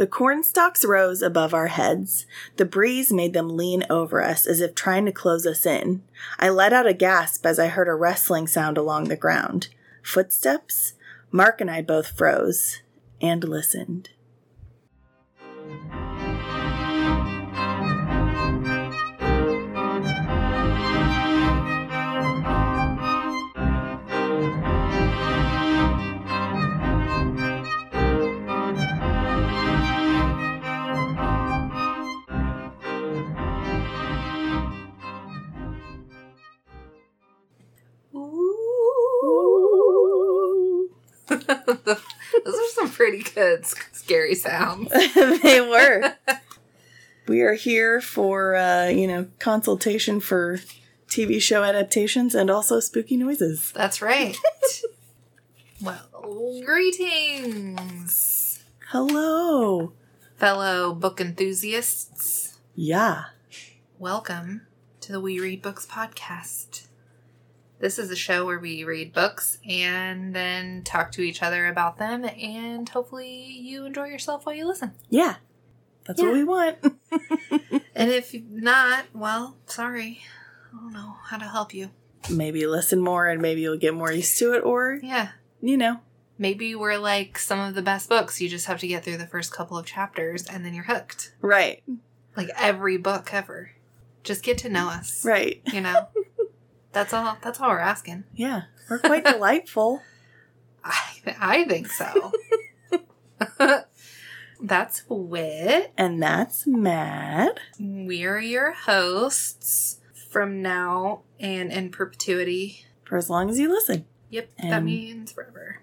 The corn stalks rose above our heads. The breeze made them lean over us as if trying to close us in. I let out a gasp as I heard a rustling sound along the ground. Footsteps? Mark and I both froze and listened. Those are some pretty good scary sounds. they were. We are here for, uh, you know, consultation for TV show adaptations and also spooky noises. That's right. well, greetings, Hello. fellow book enthusiasts. Yeah. Welcome to the We Read Books podcast. This is a show where we read books and then talk to each other about them, and hopefully, you enjoy yourself while you listen. Yeah. That's Yeah. what we want. And if not, well, sorry. I don't know how to help you. maybe listen more and maybe you'll get more used to it, or, Yeah. you know, Maybe we're like some of the best books. You just have to get through the first couple of chapters and then you're hooked. right. Like every book ever. Just get to know us. Right. You know? that's all that's all we're asking. Yeah. We're quite delightful. I I think so. that's Whit. And that's mad. We're your hosts from now and in perpetuity. For as long as you listen. Yep, that means forever.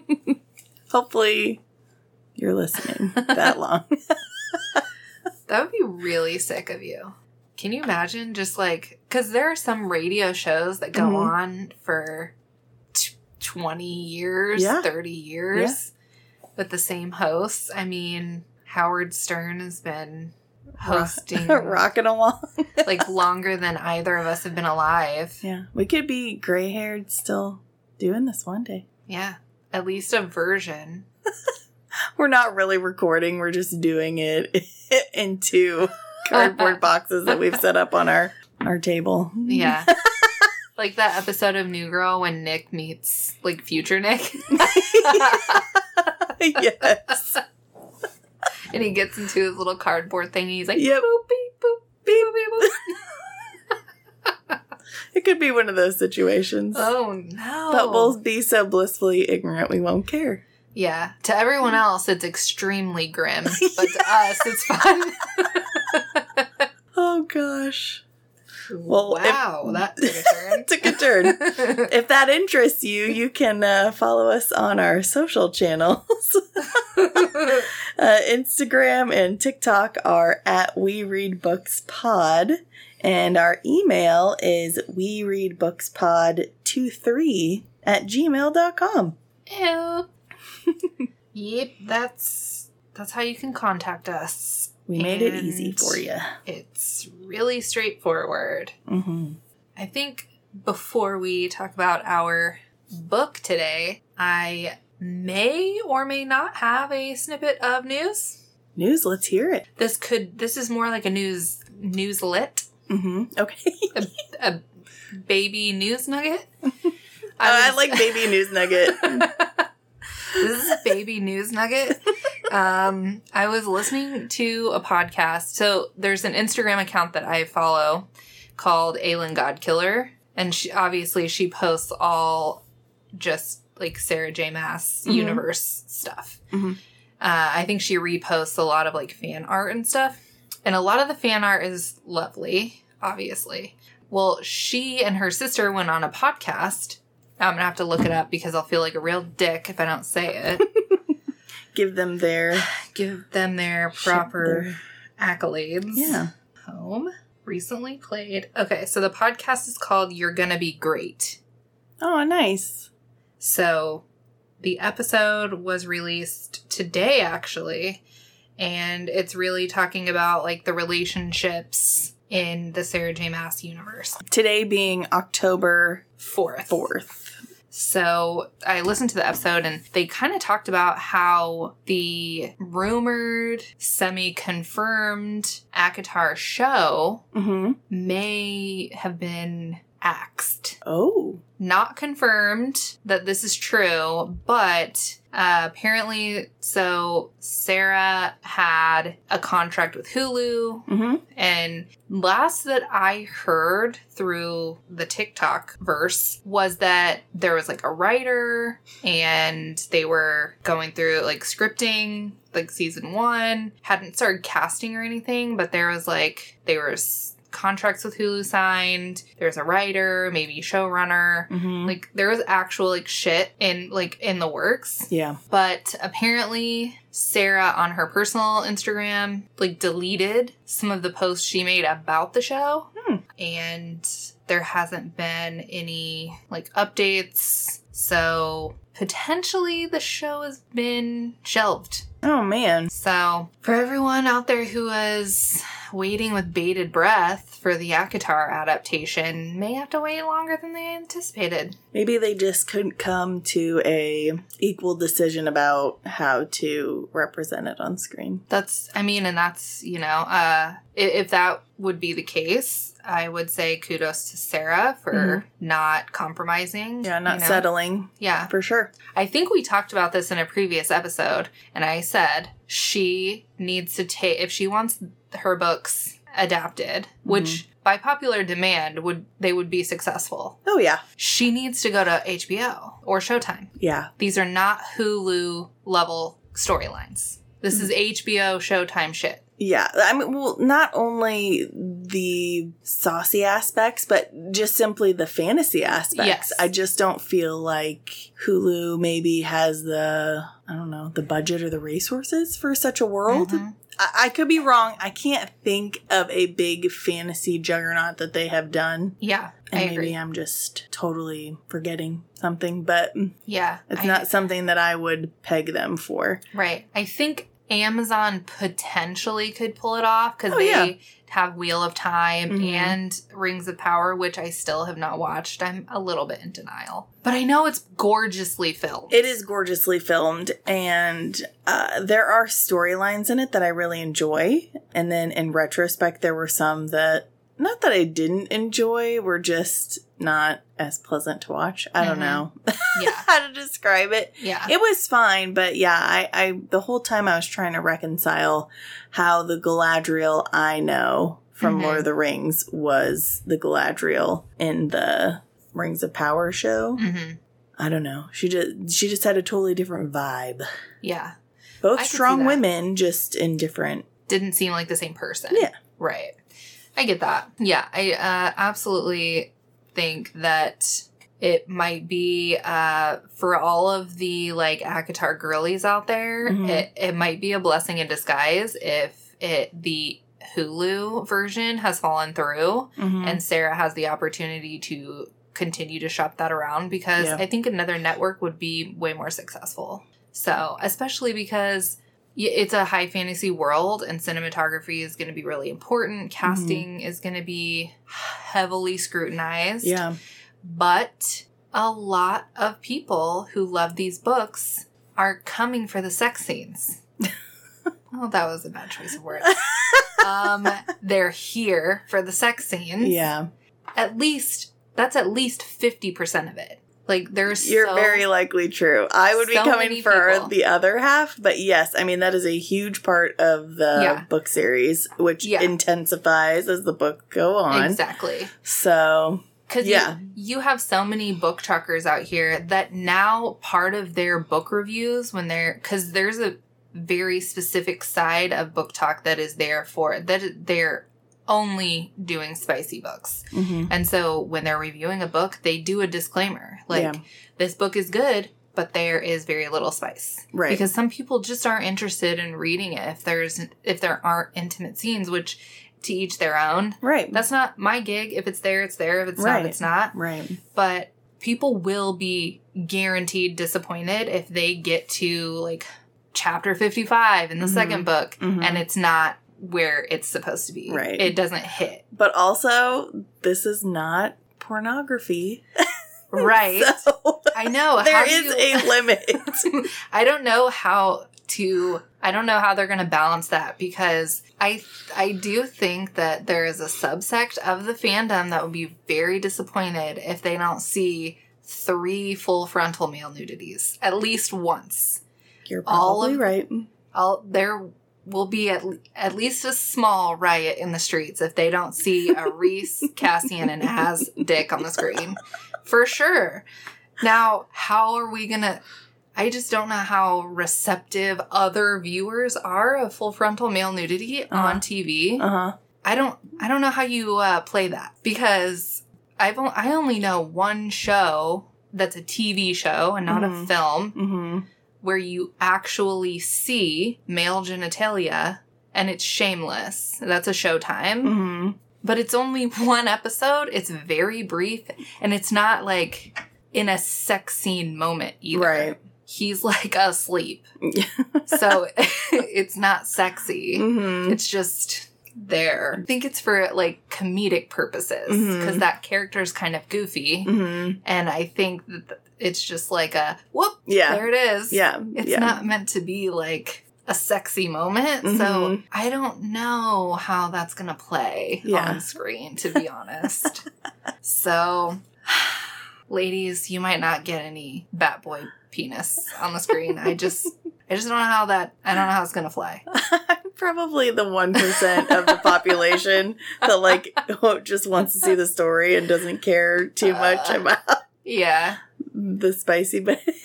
Hopefully you're listening that long. That would be really sick of you. Can you imagine just like because there are some radio shows that go Mhm. on for t- 20 years, Yeah. 30 years with the same hosts? I mean, Howard Stern has been hosting Rocking along. like longer than either of us have been alive. Yeah. We could be gray haired still doing this one day. Yeah, at least a version. We're not really recording, we're just doing it into cardboard boxes that we've set up on our our table. Yeah. like that episode of New Girl when Nick meets like future Nick. yes. and he gets into his little cardboard thing and he's like, Yep. boop, beep, boop, beep, boop, beep, boop. It could be one of those situations. oh no. But we'll be so blissfully ignorant we won't care. Yeah. To everyone mm. else, it's extremely grim. But to us, it's fun. Oh gosh. Well, if- wow, that took a turn. Took a turn. if that interests you, you can uh, follow us on our social channels. uh, Instagram and TikTok are at We Read Books Pod, and our email is We Read Books Pod 23 at gmail.com. Ew. yep, that's that's how you can contact us. We made it easy for you. It's really straightforward. hmm I think before we talk about our book today, I may or may not have a snippet of news. News, let's hear it. This could this is more like a news newslet, hmm Okay. a baby news nugget. I was- like Baby News Nugget. this is a baby news nugget. Um, I was listening to a podcast. So there's an Instagram account that I follow called Aylin Godkiller, and she obviously she posts all just like Sarah J. Maas Mhm. universe stuff. Mhm. Uh, I think she reposts a lot of like fan art and stuff, and a lot of the fan art is lovely, obviously. Well, she and her sister went on a podcast. I'm gonna have to look it up because I'll feel like a real dick if I don't say it. Give them their Give them their proper accolades. Yeah. Home recently played. Okay, so the podcast is called You're Gonna Be Great. Oh, nice. So the episode was released today, actually, and it's really talking about like the relationships in the Sarah J. Maas universe. Today being October Fourth. 4th. So I listened to the episode and they kind of talked about how the rumored, semi confirmed ACOTAR show Mm-hmm. may have been axed. Oh. Not confirmed that this is true, but uh, apparently, so Sarah had a contract with Hulu, Mm-hmm. and last that I heard through the TikTok verse was that there was like a writer and they were going through like scripting like season one, hadn't started casting or anything, but there was like, they were s- contracts with Hulu signed, there's a writer, maybe showrunner. Mm-hmm. Like there was actual like shit in like in the works. yeah. But apparently, Sarah on her personal Instagram like deleted some of the posts she made about the show. Hmm. And there hasn't been any like updates. So potentially the show has been shelved. Oh man. So for everyone out there who was waiting with bated breath for the ACOTAR adaptation, may have to wait longer than they anticipated. Maybe they just couldn't come to a equal decision about how to represent it on screen. That's, I mean, and that's, you know, uh, if, that would be the case, I would say kudos to Sarah for not compromising. Yeah, not you know? settling Yeah. for sure. I think we talked about this in a previous episode, and I said she needs to take, if she wants her books adapted, which by popular demand would they would be successful. Oh yeah. She needs to go to HBO or Showtime. Yeah. These are not Hulu level storylines. This is HBO Showtime shit. Yeah. I mean well not only the saucy aspects, but just simply the fantasy aspects. Yes. I just don't feel like Hulu maybe has the I don't know, the budget or the resources for such a world. Mhm. I, I could be wrong. I can't think of a big fantasy juggernaut that they have done. Yeah, And I maybe agree. I'm just totally forgetting something, but Yeah, it's I- not something that I would peg them for. right. I think Amazon potentially could pull it off because Oh, they yeah. Have Wheel of Time Mhm. and Rings of Power, which I still have not watched. I'm a little bit in denial, but I know it's gorgeously filmed. It is gorgeously filmed, and uh, there are storylines in it that I really enjoy. And then in retrospect, there were some that, not that I didn't enjoy, were just not as pleasant to watch. I don't Mhm. know Yeah, how to describe it. yeah, It was fine, but yeah, I, I the whole time I was trying to reconcile how the Galadriel I know from Mhm. Lord of the Rings was the Galadriel in the Rings of Power show. hmm I don't know. She just she just had a totally different vibe. yeah. Both I strong women, just in different. Didn't seem like the same person. Yeah. right. I get that. Yeah, I uh, absolutely think that it might be uh, for all of the like ACOTAR girlies out there. Mhm. It it might be a blessing in disguise if it the Hulu version has fallen through Mhm. and Sarah has the opportunity to continue to shop that around because Yeah. I think another network would be way more successful. So, especially because it's a high fantasy world and cinematography is going to be really important, Mm-hmm. casting is going to be heavily scrutinized. yeah, But a lot of people who love these books are coming for the sex scenes. oh, that was a bad choice of words. um, they're here for the sex scenes yeah. at least that's at least 50% of it like there's You're so- very likely true. I would be coming for people. the other half, but yes, I mean that is a huge part of the Yeah. book series, which Yeah. intensifies as the book go on. exactly So because Yeah. you, you have so many book truckers out here that now part of their book reviews when they're because there's a very specific side of BookTok that is there for that they're only doing spicy books mhm. and so when they're reviewing a book they do a disclaimer like Yeah. this book is good but there is very little spice right, because some people just aren't interested in reading it if there's if there aren't intimate scenes which to each their own right, that's not my gig if it's there it's there if it's Right. not it's not right, but people will be guaranteed disappointed if they get to like chapter 55 in the Mhm. second book Mhm. and it's not where it's supposed to be Right. it doesn't hit but also this is not pornography. Right. So I know. there how you- a limit. I don't know how to I don't know how they're going to balance that because I I do think that there is a subsect of the fandom that would be very disappointed if they don't see three full frontal male nudities at least once. You're All probably of- right. I'll, there will be at, at least a small riot in the streets if they don't see a Rhys, Cassian, and Az dick on the screen. For sure. Now, how are we going to. I just don't know how receptive other viewers are of full frontal male nudity Uh-huh. on TV. Uh huh. I don't I don't know how you uh, play that because I've o- I only know one show that's a TV show and not a Mhm. film Mm-hmm. Where you actually see male genitalia and it's shameless. That's a showtime. Mm-hmm. But it's only one episode. It's very brief and it's not like in a sex scene moment either. Right. He's like asleep. So it's not sexy. mm-hmm. It's just there. I think it's for like comedic purposes because Mhm. that character's kind of goofy. Mm-hmm. And I think that th- it's just like a whoop, Yeah. there it is. Yeah. It's yeah. not meant to be like a sexy moment. So Mhm. I don't know how that's going to play Yeah. on screen, to be honest. so, ladies, you might not get any bat boy penis on the screen. I just. I just don't know how that. I don't know how it's gonna fly. I'm probably the one percent of the population that like just wants to see the story and doesn't care too much Uh. about Yeah, the spicy bit.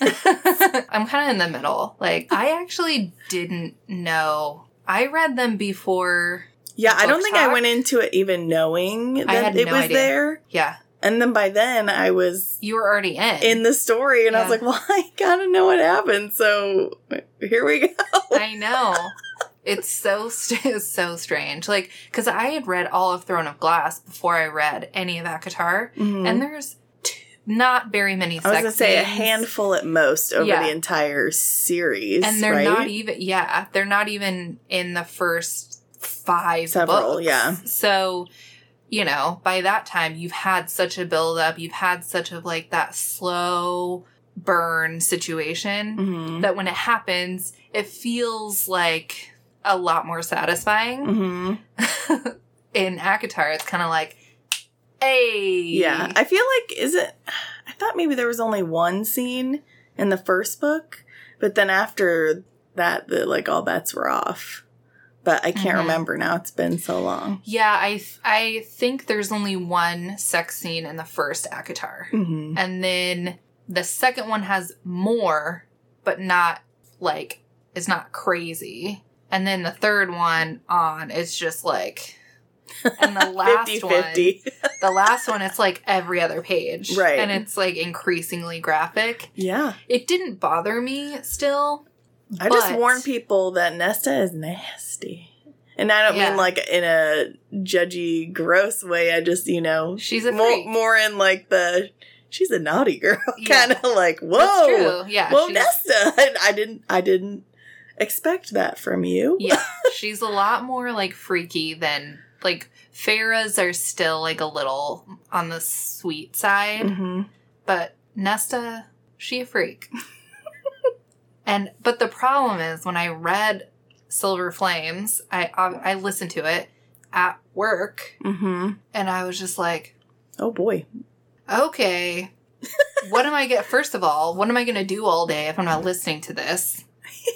I'm kind of in the middle. Like, I actually didn't know. I read them before. Yeah, I don't think I went into it even knowing that it no was idea. there. Yeah, And then by then I was you were already in. in the story and I was like, well, I gotta know what happened. So here we go. I know. It's so st- so strange. Like, because I had read all of Throne of Glass before I read any of ACOTAR, Mhm. and there's not very many. I was gonna say a handful at most over Yeah. the entire series. and they're right? not even. Yeah, they're not even in the first five Several, books. yeah. So, you know, by that time, you've had such a build up. You've had such a like that slow burn situation. Mhm. that when it happens, it feels like a lot more satisfying. Mhm. In ACOTAR, it's kind of like, hey. Yeah, I feel like is it? I thought maybe there was only one scene in the first book, but then after that, the like all bets were off. But I can't Mhm. remember now. It's been so long. Yeah, I, th- I think there's only one sex scene in the first ACOTAR. Mm-hmm. And then the second one has more, but not like, it's not crazy. And then the third one on is just like, and the last 50 one, 50. the last one, it's like every other page. Right. And it's like increasingly graphic. Yeah. It didn't bother me still. I just warn people that Nesta is nasty. And I don't Yeah. mean like in a judgy, gross way. I just, you know, She's a more, more in like the, she's a naughty girl Yeah. kind of like, whoa. That's true. Yeah. Whoa, Nesta. And I didn't, I didn't expect that from you. yeah. She's a lot more like freaky than like Feyre's are still like a little on the sweet side, hmm but Nesta, she a freak. and but the problem is when I read Silver Flames, I I, I listened to it at work, hmm and I was just like, Oh boy. okay. what am I get first of all, what am I gonna do all day if I'm not listening to this?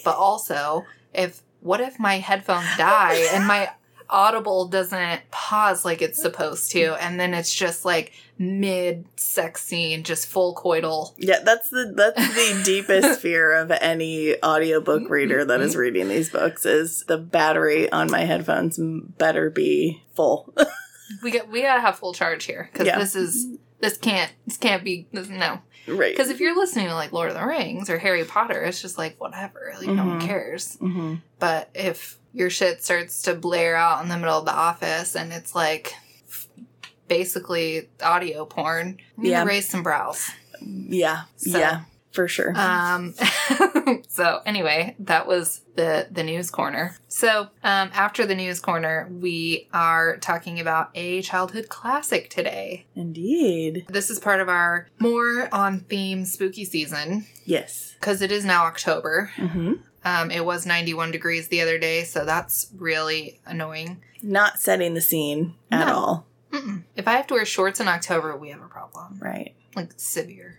But also, if what if my headphones die and my audible doesn't pause like it's supposed to, and then it's just like mid sex scene, just full coital. Yeah, that's the that's the deepest fear of any audiobook reader that is reading these books is the battery on my headphones better be full. We got we gotta have full charge here because Yeah. this is this can't this can't be this, no right. because if you're listening to like Lord of the Rings or Harry Potter, it's just like whatever, like no one Mhm. cares. hmm But if your shit starts to blare out in the middle of the office and it's like basically audio porn, you Yeah. raise some brows. Yeah. So- Yeah. For sure. Um, so anyway, that was the the news corner. So um, after the news corner, we are talking about a childhood classic today. Indeed. This is part of our more on theme spooky season Yes. because it is now October. hmm Um, it was 91 degrees the other day, so that's really annoying. Not setting the scene at No. all. Mm-mm. If I have to wear shorts in October, we have a problem. Right. Like severe.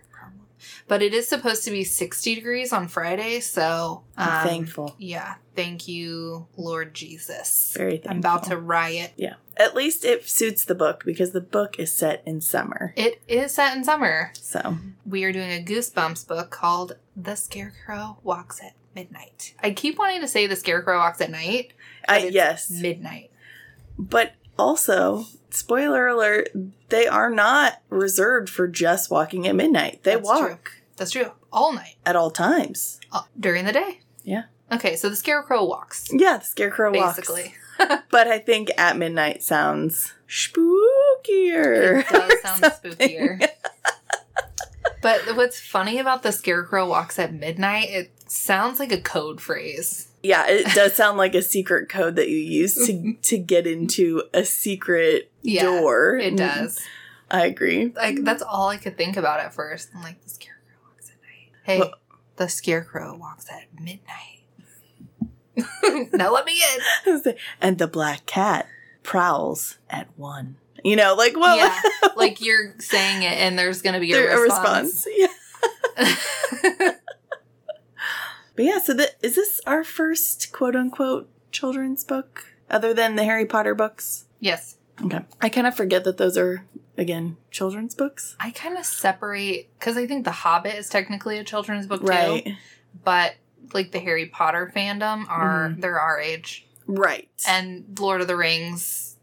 But it is supposed to be 60 degrees on Friday, so I'm um, thankful. Yeah, thank you, Lord Jesus. Very thankful. I'm about to riot. Yeah. At least it suits the book because the book is set in summer. It is set in summer. So, We are doing a Goosebumps book called The Scarecrow Walks at Midnight. I keep wanting to say The Scarecrow Walks at Night. I yes. Midnight. But also, spoiler alert, they are not reserved for just walking at midnight. They That's walk true. That's true. All night. at all times. Uh, during the day. Yeah. Okay, so the Scarecrow walks. Yeah, the scarecrow walks. Basically. walks. But I think at midnight sounds spookier. It does sound spookier. But what's funny about the Scarecrow walks at midnight, it sounds like a code phrase. Yeah, it does sound like a secret code that you use to to get into a secret Yeah, door. It mm-hmm. does. I agree. Like that's all I could think about at first. I'm like, the Scarecrow walks at night. Hey, Well- the Scarecrow walks at midnight. now let me in. and the black cat prowls at one. You know, like well, yeah, like you're saying it, and there's gonna be a there- response. Yeah. But yeah, so the, is this our first quote unquote children's book other than the Harry Potter books? yes, Okay. I kind of forget that those are again children's books. I kind of separate because I think The Hobbit is technically a children's book too, Right. but like the Harry Potter fandom are Mhm. they're our age, Right. and Lord of the Rings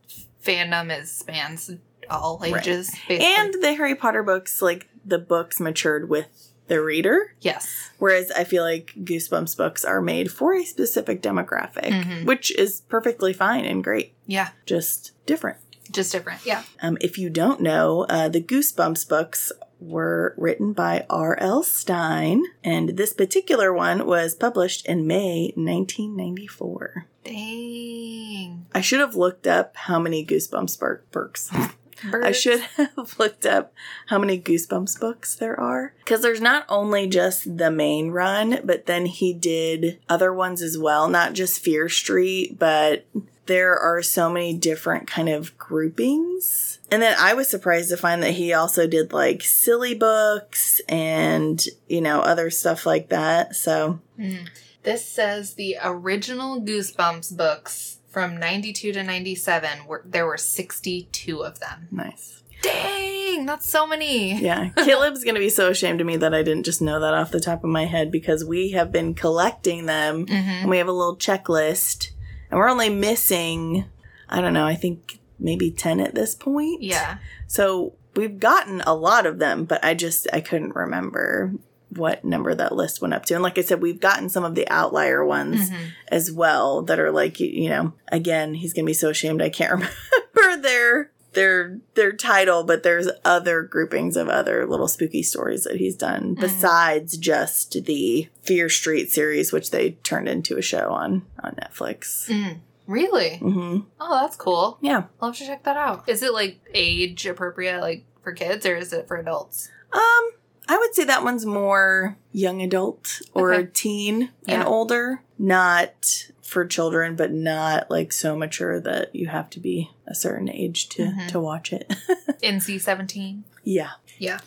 fandom is spans all ages. Basically. and the Harry Potter books, like the books matured with the reader. yes, Whereas I feel like Goosebumps books are made for a specific demographic, Mhm. which is perfectly fine and great, yeah, just different. Just different. Yeah. Um, if you don't know, uh, the Goosebumps books were written by R.L. Stine, and this particular one was published in May 1994. Dang. I should have looked up how many Goosebumps books. I should have looked up how many Goosebumps books there are. Because there's not only just the main run, but then he did other ones as well, not just Fear Street, but there are so many different kind of groupings. And then I was surprised to find that he also did like silly books and, you know, other stuff like that. So, Mm. This says the original Goosebumps books from 92 to 97 were there were 62 of them. nice. Dang, that's so many. Yeah. Caleb's going to be so ashamed of me that I didn't just know that off the top of my head because we have been collecting them hmm and we have a little checklist and we're only missing i don't know i think maybe 10 at this point Yeah. so we've gotten a lot of them but i just i couldn't remember what number that list went up to and like i said we've gotten some of the outlier ones Mhm. as well that are like you, you know again he's gonna be so ashamed i can't remember their their their title but there's other groupings of other little spooky stories that he's done besides just the fear street series which they turned into a show on on netflix Mm. Really? hmm Oh, that's cool. yeah I'll have to check that out. Is it like age appropriate, like for kids, or is it for adults? um i would say that one's more young adult or Okay. teen Yeah. and older not for children but not like so mature that you have to be a certain age to Mhm. to watch it NC 17? Yeah. Yeah.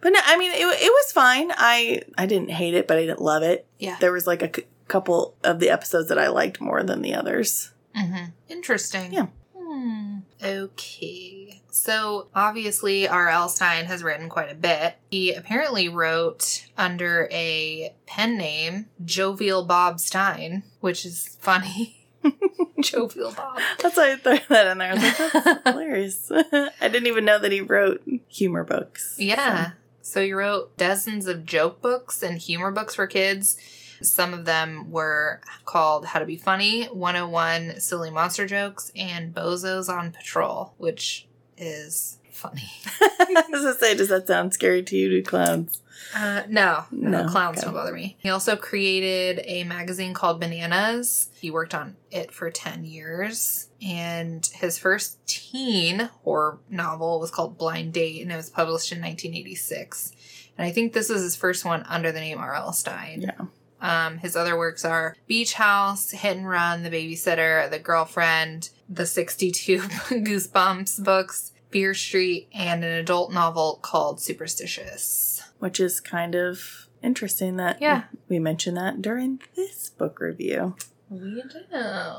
But no, I mean, it, it was fine. I I didn't hate it, but I didn't love it. Yeah. There was like a c- couple of the episodes that I liked more than the others. Mm-hmm. Interesting. Yeah. Hmm. Okay. So obviously, R.L. Stine has written quite a bit. He apparently wrote under a pen name, Jovial Bob Stine, which is funny. Jovial Bob. That's why I threw that in there. I was like, that's hilarious. I didn't even know that he wrote humor books. Yeah. So he wrote dozens of joke books and humor books for kids. Some of them were called How to Be Funny, 101 Silly Monster Jokes, and Bozos on Patrol, which is funny. I was gonna say, does that sound scary to you, do clowns? Uh, no, no, No, clowns okay. don't bother me. He also created a magazine called Bananas. He worked on it for 10 years. And his first teen horror novel was called Blind Date, and it was published in 1986. And I think this was his first one under the name R.L. Stine. Yeah. Um, his other works are Beach House, Hit and Run, The Babysitter, The Girlfriend, The 62 Goosebumps books, Fear Street, and an adult novel called Superstitious. Which is kind of interesting that Yeah. we mentioned that during this book review. We do.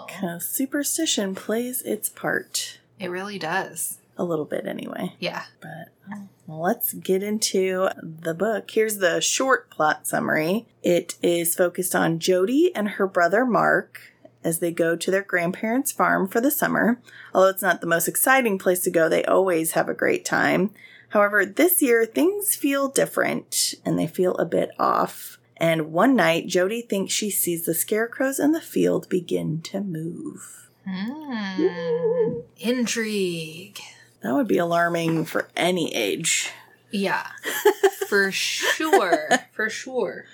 Because superstition plays its part. It really does. A little bit, anyway. Yeah. But um, well, let's get into the book. Here's the short plot summary. It is focused on Jody and her brother Mark as they go to their grandparents' farm for the summer. Although it's not the most exciting place to go, they always have a great time. However, this year things feel different and they feel a bit off. And one night, Jody thinks she sees the scarecrows in the field begin to move. Hmm. Intrigue. That would be alarming for any age. Yeah. For sure. For sure.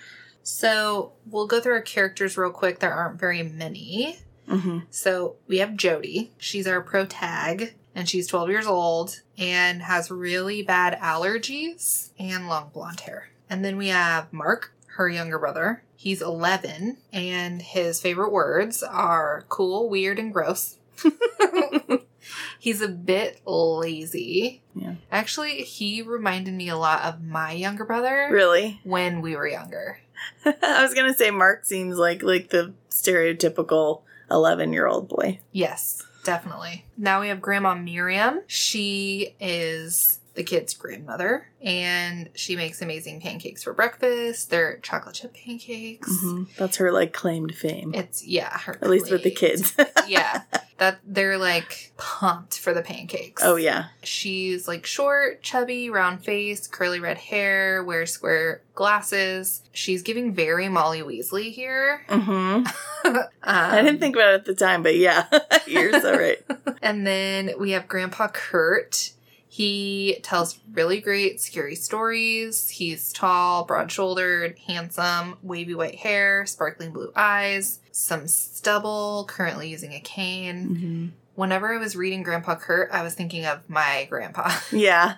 So we'll go through our characters real quick. There aren't very many. hmm So we have Jody. She's our pro tag, and she's 12 years old and has really bad allergies and long blonde hair. And then we have Mark, her younger brother. He's 11, and his favorite words are cool, weird, and gross. He's a bit lazy. Yeah. Actually, he reminded me a lot of my younger brother Really? when we were younger. I was gonna say Mark seems like like the stereotypical eleven year old boy. Yes, definitely. Now we have Grandma Miriam. She is the kid's grandmother, and she makes amazing pancakes for breakfast. They're chocolate chip pancakes. That's her like claimed fame, It's yeah, her at least with the kids. yeah, that they're like pumped for the pancakes. oh yeah, She's like short, chubby, round face, curly red hair, wears square glasses. She's giving very Molly Weasley here. hmm Um, I didn't think about it at the time, but yeah, you're so right. And then we have Grandpa Kurt. He tells really great, scary stories. He's tall, broad shouldered, handsome, wavy white hair, sparkling blue eyes, some stubble, currently using a cane. hmm Whenever I was reading Grandpa Kurt, I was thinking of my grandpa Yeah,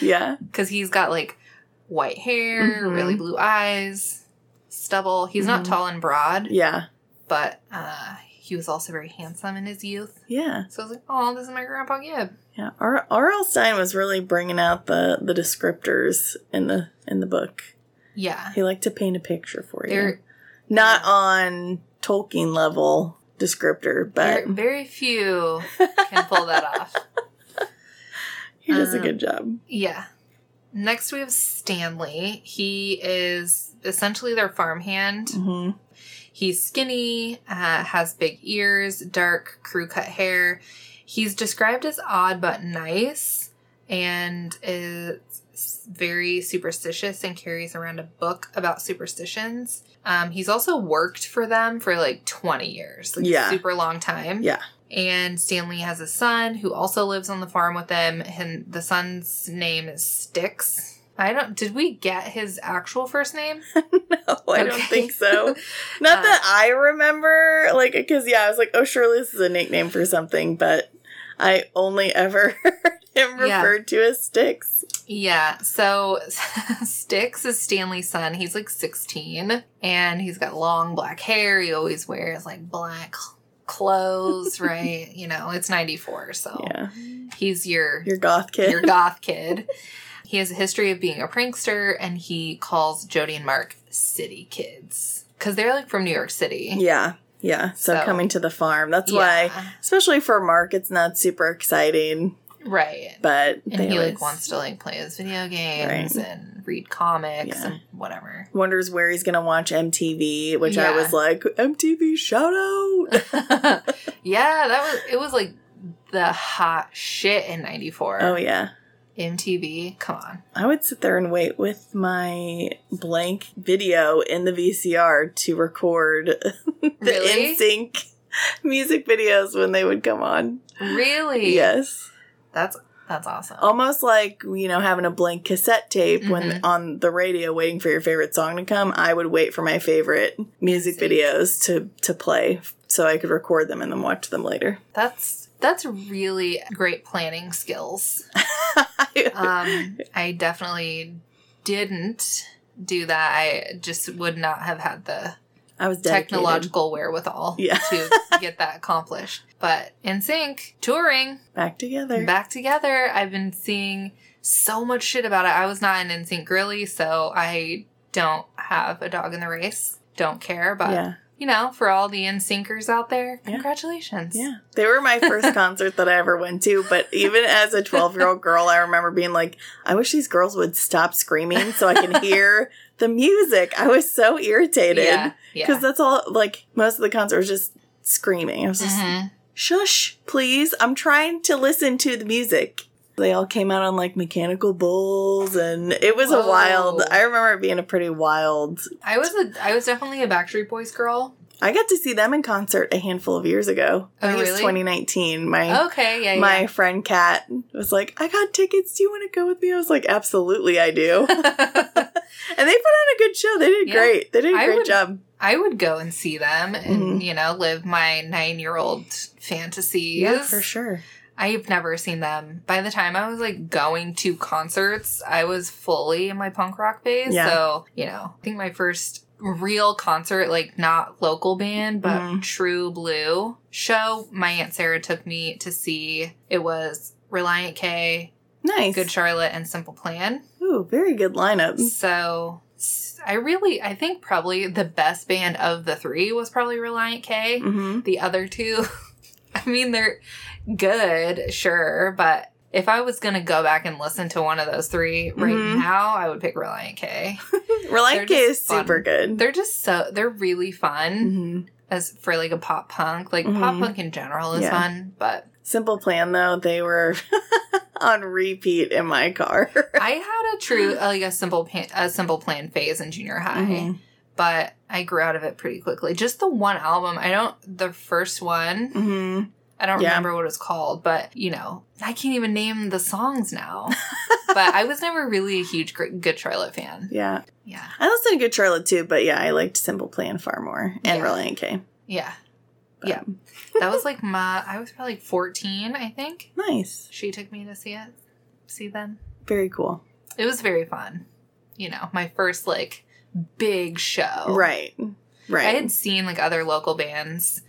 yeah, because he's got like white hair, Mhm. really blue eyes, stubble. He's not Mhm. tall and broad, yeah, but uh, he was also very handsome in his youth. yeah, So I was like, oh, this is my Grandpa Gibb. yeah. R. R.L. Stine was really bringing out the the descriptors in the in the book. Yeah. He liked to paint a picture for you, There, not on Tolkien level descriptor, but very, very few can pull that off. he does a Um, good job. Yeah. Next, we have Stanley. He is essentially their farmhand. hmm He's skinny, uh, has big ears, dark crew cut hair. He's described as odd but nice and is very superstitious and carries around a book about superstitions. Um, he's also worked for them for like 20 years, like Yeah. a super long time. Yeah. And Stanley has a son who also lives on the farm with them, and the son's name is Sticks. I don't. Did we get his actual first name? No, I don't think so. Not Uh, that I remember, like, because yeah, I was like, oh, surely this is a nickname for something, but I only ever heard him Yeah. referred to as Sticks. Yeah, so Sticks is Stanley's son. He's like 16 and he's got long black hair. He always wears like black clothes, right? You know, it's 94, so Yeah, he's your your goth kid. your goth kid. He has a history of being a prankster and he calls Jody and Mark city kids cuz they're like from New York City. yeah, yeah. So, So- coming to the farm. That's why, especially for Mark, it's not super exciting, right. but And he always like wants to like play his video games Right. and read comics Yeah. and whatever. wonders where he's gonna watch MTV, which I was like, MTV shout out. yeah, that was it was like the hot shit in 94. oh yeah. MTV, come on. I would sit there and wait with my blank video in the VCR to record the Really? NSYNC music videos when they would come on. Really? Yes. That's That's awesome. Almost like, you know, having a blank cassette tape when Mhm. on the radio waiting for your favorite song to come. I would wait for my favorite music Music. videos to, to play so I could record them and then watch them later. That's that's really great planning skills. Um, I definitely didn't do that. I just would not have had the I was dedicated. technological wherewithal Yeah. to get that accomplished. But NSYNC, touring, Back together. back together. I've been seeing so much shit about it. I was not an sync girly, so I don't have a dog in the race. Don't care, but yeah. You know, for all the NSYNCers out there, Yeah. congratulations. Yeah. They were my first concert that I ever went to, but even as a 12 year old girl, I remember being like, I wish these girls would stop screaming so I can hear the music. I was so irritated. Yeah. Yeah. Because that's all, like, most of the concert was just screaming. I was just, Mhm. shush, please. I'm trying to listen to the music. They all came out on like mechanical bulls, and it was a wild. I remember it being a pretty wild. I was a I was definitely a Backstreet Boys girl. I got to see them in concert a handful of years ago. I Oh, think it was really? 2019. My Okay, yeah, my friend Kat was like, "I got tickets. Do you want to go with me?" I was like, "Absolutely, I do." and they put on a good show. They did Yeah. great. They did a I great would- job. I would go and see them and Mhm. you know live my nine year old fantasies. Yeah, for sure. I've never seen them. By the time I was like going to concerts, I was fully in my punk rock phase. Yeah. So, you know, I think my first real concert, like not local band, but Mhm. True Blue show, my Aunt Sarah took me to see. It was Relient K, Nice. Good Charlotte, and Simple Plan. Ooh, very good lineup. So I really, I think probably the best band of the three was probably Relient K. hmm The other two, I mean, they're good, sure, but if I was gonna go back and listen to one of those 3 right Mhm. now, I would pick Relient K. Relient K is fun. super good. They're just so they're really fun hmm as for like a pop punk. Like pop Mhm. punk in general is Yeah. fun, but Simple Plan though, they were on repeat in my car. I had a true like a simple pan, a simple plan phase in junior high. Mhm. But I grew out of it pretty quickly. Just the one album. I don't. The first one. I don't Yeah. remember what it's called, but you know, I can't even name the songs now. but I was never really a huge Good Charlotte fan. Yeah. Yeah, I listened to Good Charlotte too, but yeah, I liked Simple Plan far more and Yeah. Relient K. yeah, But- yeah. That was like my. I was probably fourteen, I think. Nice. She took me to see it, see them. Very cool. It was very fun. You know, my first like big show. Right. Right. I had seen like other local bands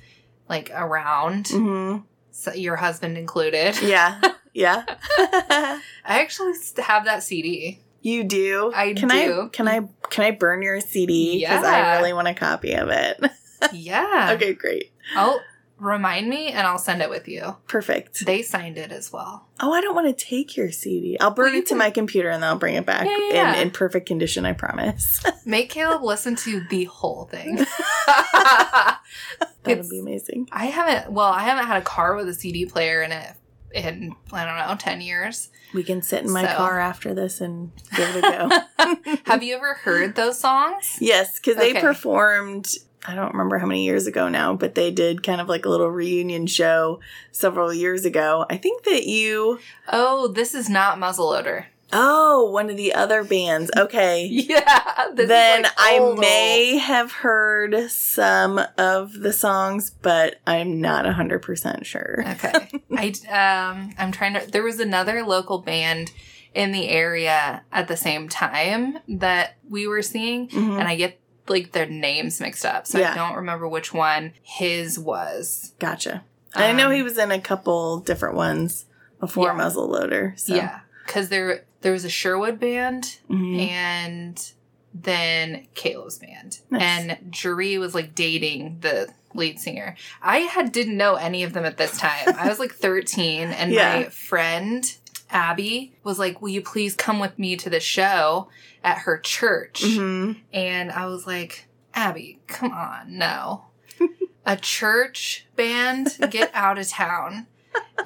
like around, hmm so your husband included. Yeah. Yeah. I actually have that CD. you do. I can do. I can I can I burn your CD because I really want a copy of it. Yeah. okay, great. I'll remind me and I'll send it with you. Perfect. They signed it as well. Oh, I don't want to take your CD. I'll burn Well, it to can- my computer and then I'll bring it back Yeah, yeah, yeah. in in perfect condition. I promise. Make Caleb listen to the whole thing. That'd be amazing. I haven't, well, I haven't had a car with a CD player in it in, I don't know, 10 years. We can sit in my So- car after this and give it a go. Have you ever heard those songs? yes, because they performed. I don't remember how many years ago now, but they did kind of like a little reunion show several years ago. I think that you. Oh, this is not muzzleloader. Oh, one of the other bands. Okay. Yeah. Then like I old, may have heard some of the songs, but I'm not 100% sure. Okay. I um I'm trying to there was another local band in the area at the same time that we were seeing Mhm. and I get like their names mixed up. So Yeah. I don't remember which one his was. Gotcha. I know Um, he was in a couple different ones before Yeah. Muzzle Loader. So. Yeah. Cuz there there was a Sherwood band Mhm. and then Caleb's band. Nice. And Jeree was like dating the lead singer. I had didn't know any of them at this time. I was like 13 and Yeah. my friend Abby was like, "Will you please come with me to the show at her church?" Mhm. And I was like, "Abby, come on, no." a church band, get out of town.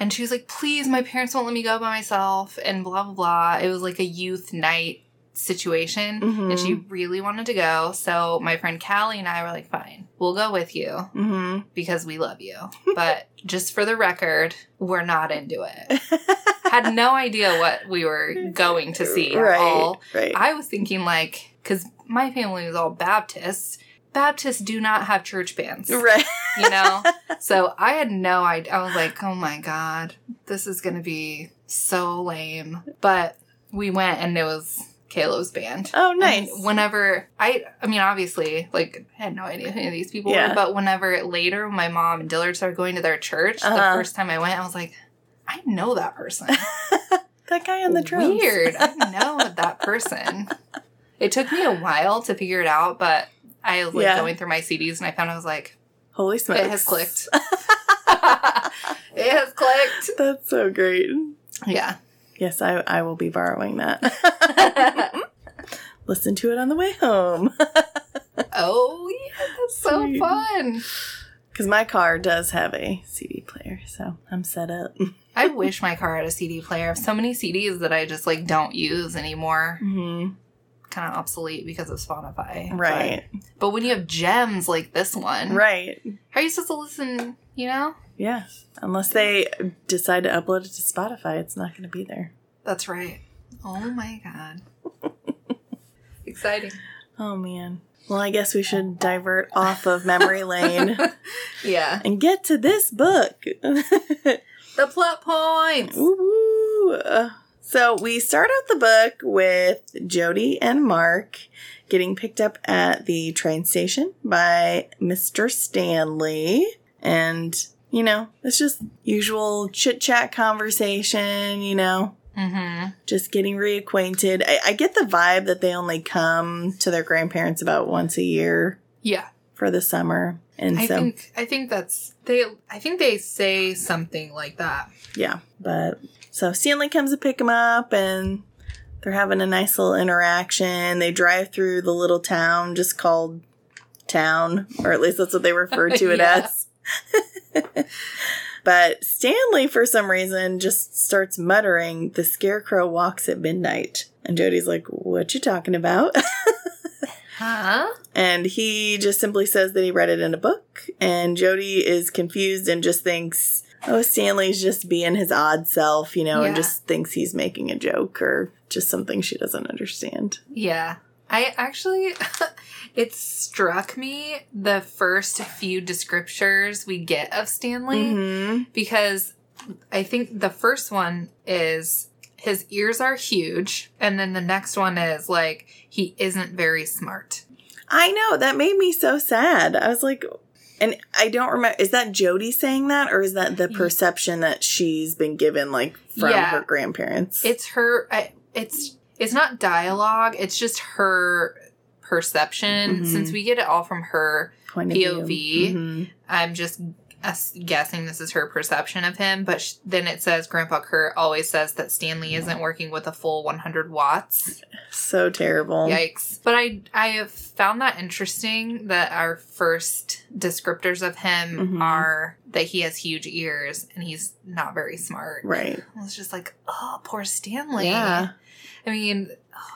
And she was like, please, my parents won't let me go by myself, and blah, blah, blah. It was like a youth night situation, Mhm. and she really wanted to go. So my friend Callie and I were like, fine, we'll go with you hmm because we love you. But just for the record, we're not into it. Had no idea what we were going to see at right, all. right. I was thinking like, because my family was all Baptists. Baptists do not have church bands, right. you know? so I had no idea. I was like, oh my God, this is going to be so lame. But we went and it was Caleb's band. Oh, And nice. whenever I, I mean, obviously, like, I had no idea who any of these people Yeah. were, but whenever later, my mom and Dillard started going to their church, the Uh-huh. first time I went, I was like, I know that person. that guy on the drums. Weird. I know that person. It took me a while to figure it out, but I was like Yeah. going through my CDs and I found I was like, Holy smokes. it has clicked. it has clicked. That's so great. Yeah. Yes, I, I will be borrowing that. Listen to it on the way home. oh, yeah, that's so Sweet. fun. Because my car does have a CD player, so I'm set up. I wish my car had a CD player. I have so many CDs that I just like don't use anymore. hmm Kind of obsolete because of Spotify. Right. But, but when you have gems like this one, Right. how are you supposed to listen, you know? Yeah. Unless they decide to upload it to Spotify, it's not going to be there. That's right. Oh my god. Exciting. Oh, man. Well, I guess we should divert off of memory lane Yeah. and get to this book. The plot points. Woo! Uh, So we start out the book with Jody and Mark getting picked up at the train station by Mr. Stanley. And, you know, it's just usual chit chat conversation, you know, Mm-hmm. just getting reacquainted. I, I get the vibe that they only come to their grandparents about once a year Yeah. for the summer. And I so, think I think that's they I think they say something like that. yeah. But so Stanley comes to pick him up and they're having a nice little interaction. They drive through the little town just called town, or at least that's what they refer to it Yeah. as. but Stanley, for some reason, just starts muttering, The scarecrow walks at midnight. And Jody's like, What you talking about? Huh? And he just simply says that he read it in a book. And Jody is confused and just thinks, oh, Stanley's just being his odd self, you know, and just thinks he's making a joke or just something she doesn't understand. Yeah. I actually it struck me the first few descriptors we get of Stanley hmm because I think the first one is his ears are huge and then the next one is like he isn't very smart. I know. That made me so sad. I was like, and I don't remember, is that Jody saying that or is that the perception that she's been given, like, from Yeah. her grandparents? It's her I, it's it's not dialogue, it's just her perception Mhm. since we get it all from her Point POV. Mhm. I'm just guessing this is her perception of him, but sh- then it says Grandpa Kurt always says that Stanley isn't working with a full 100 watts. So terrible. Yikes! But I I have found that interesting that our first descriptors of him Mhm. are that he has huge ears and he's not very smart. Right. It's just like, oh, poor Stanley. Yeah. I mean,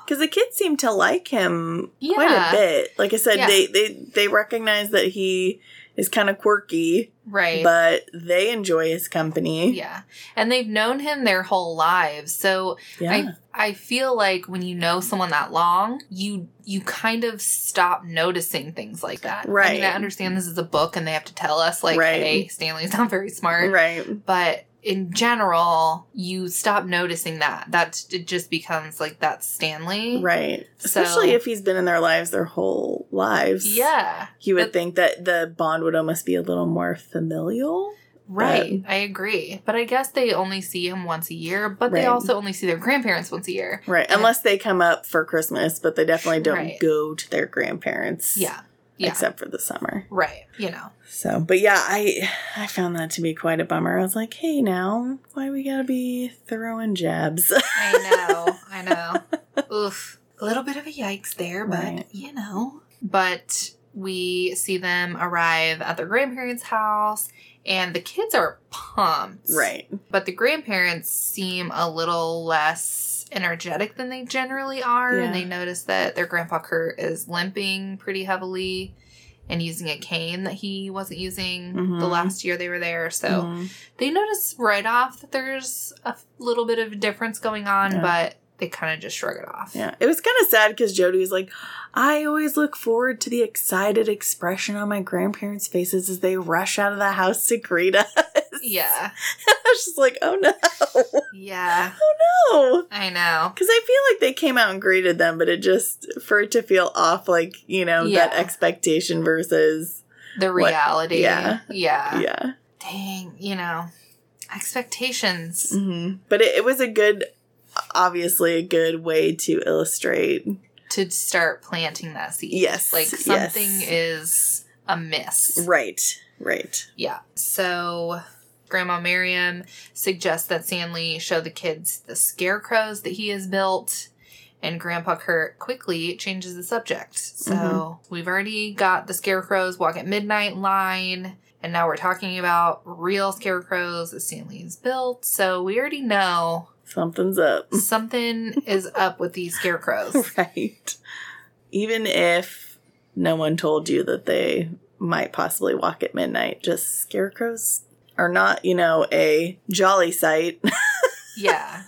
Because the kids seem to like him quite a bit. Like I said, Yeah. they, they they recognize that he is kind of quirky, right. but they enjoy his company. yeah. And they've known him their whole lives. So Yeah. I I feel like when you know someone that long, you you kind of stop noticing things like that. Right. I mean, I understand this is a book and they have to tell us like, Right. hey, Stanley's not very smart. right. But in general, you stop noticing that. That it just becomes like that's Stanley. Right. So- Especially if he's been in their lives their whole lives. Yeah. You would But- think that the bond would almost be a little more familial. Right. I agree. But I guess they only see him once a year, but they also only see their grandparents once a year. Right. And- Unless they come up for Christmas, but they definitely don't Right. go to their grandparents. Yeah. Yeah. Except for the summer. Right. You know. So, but yeah, I I found that to be quite a bummer. I was like, hey, now why we gotta be throwing jabs? I know. I know. Oof. A little bit of a yikes there, but Right. you know. But we see them arrive at their grandparents' house and the kids are pumped. right. But the grandparents seem a little less energetic than they generally are. And they notice that their grandpa Kurt is limping pretty heavily. and using a cane that he wasn't using the Mhm. last year they were there. So Mhm. they notice right off that there's a little bit of a difference going on, Yeah. but they kind of just shrug it off. Yeah, it was kind of sad because Jody was like, I always look forward to the excited expression on my grandparents' faces as they rush out of the house to greet us. Yeah. I was just like, oh no, Yeah. Oh no. I know. Because I feel like they came out and greeted them, but it just, for it to feel off, like, you know, that expectation versus, The What- reality. yeah. Yeah. yeah. Dang, you know, expectations. hmm But it, it was a good, obviously, a good way to illustrate. to start planting that seed. Yes, Like yes. something is amiss. Right, right. Yeah. So Grandma Miriam suggests that Stanley show the kids the scarecrows that he has built. And Grandpa Kurt quickly changes the subject. So Mm-hmm. we've already got the scarecrows walk at midnight line. And now we're talking about real scarecrows that Stanley's built. So we already know Something's up. something is up with these scarecrows. right. Even if no one told you that they might possibly walk at midnight, just scarecrows are not, you know, a jolly sight. Yeah.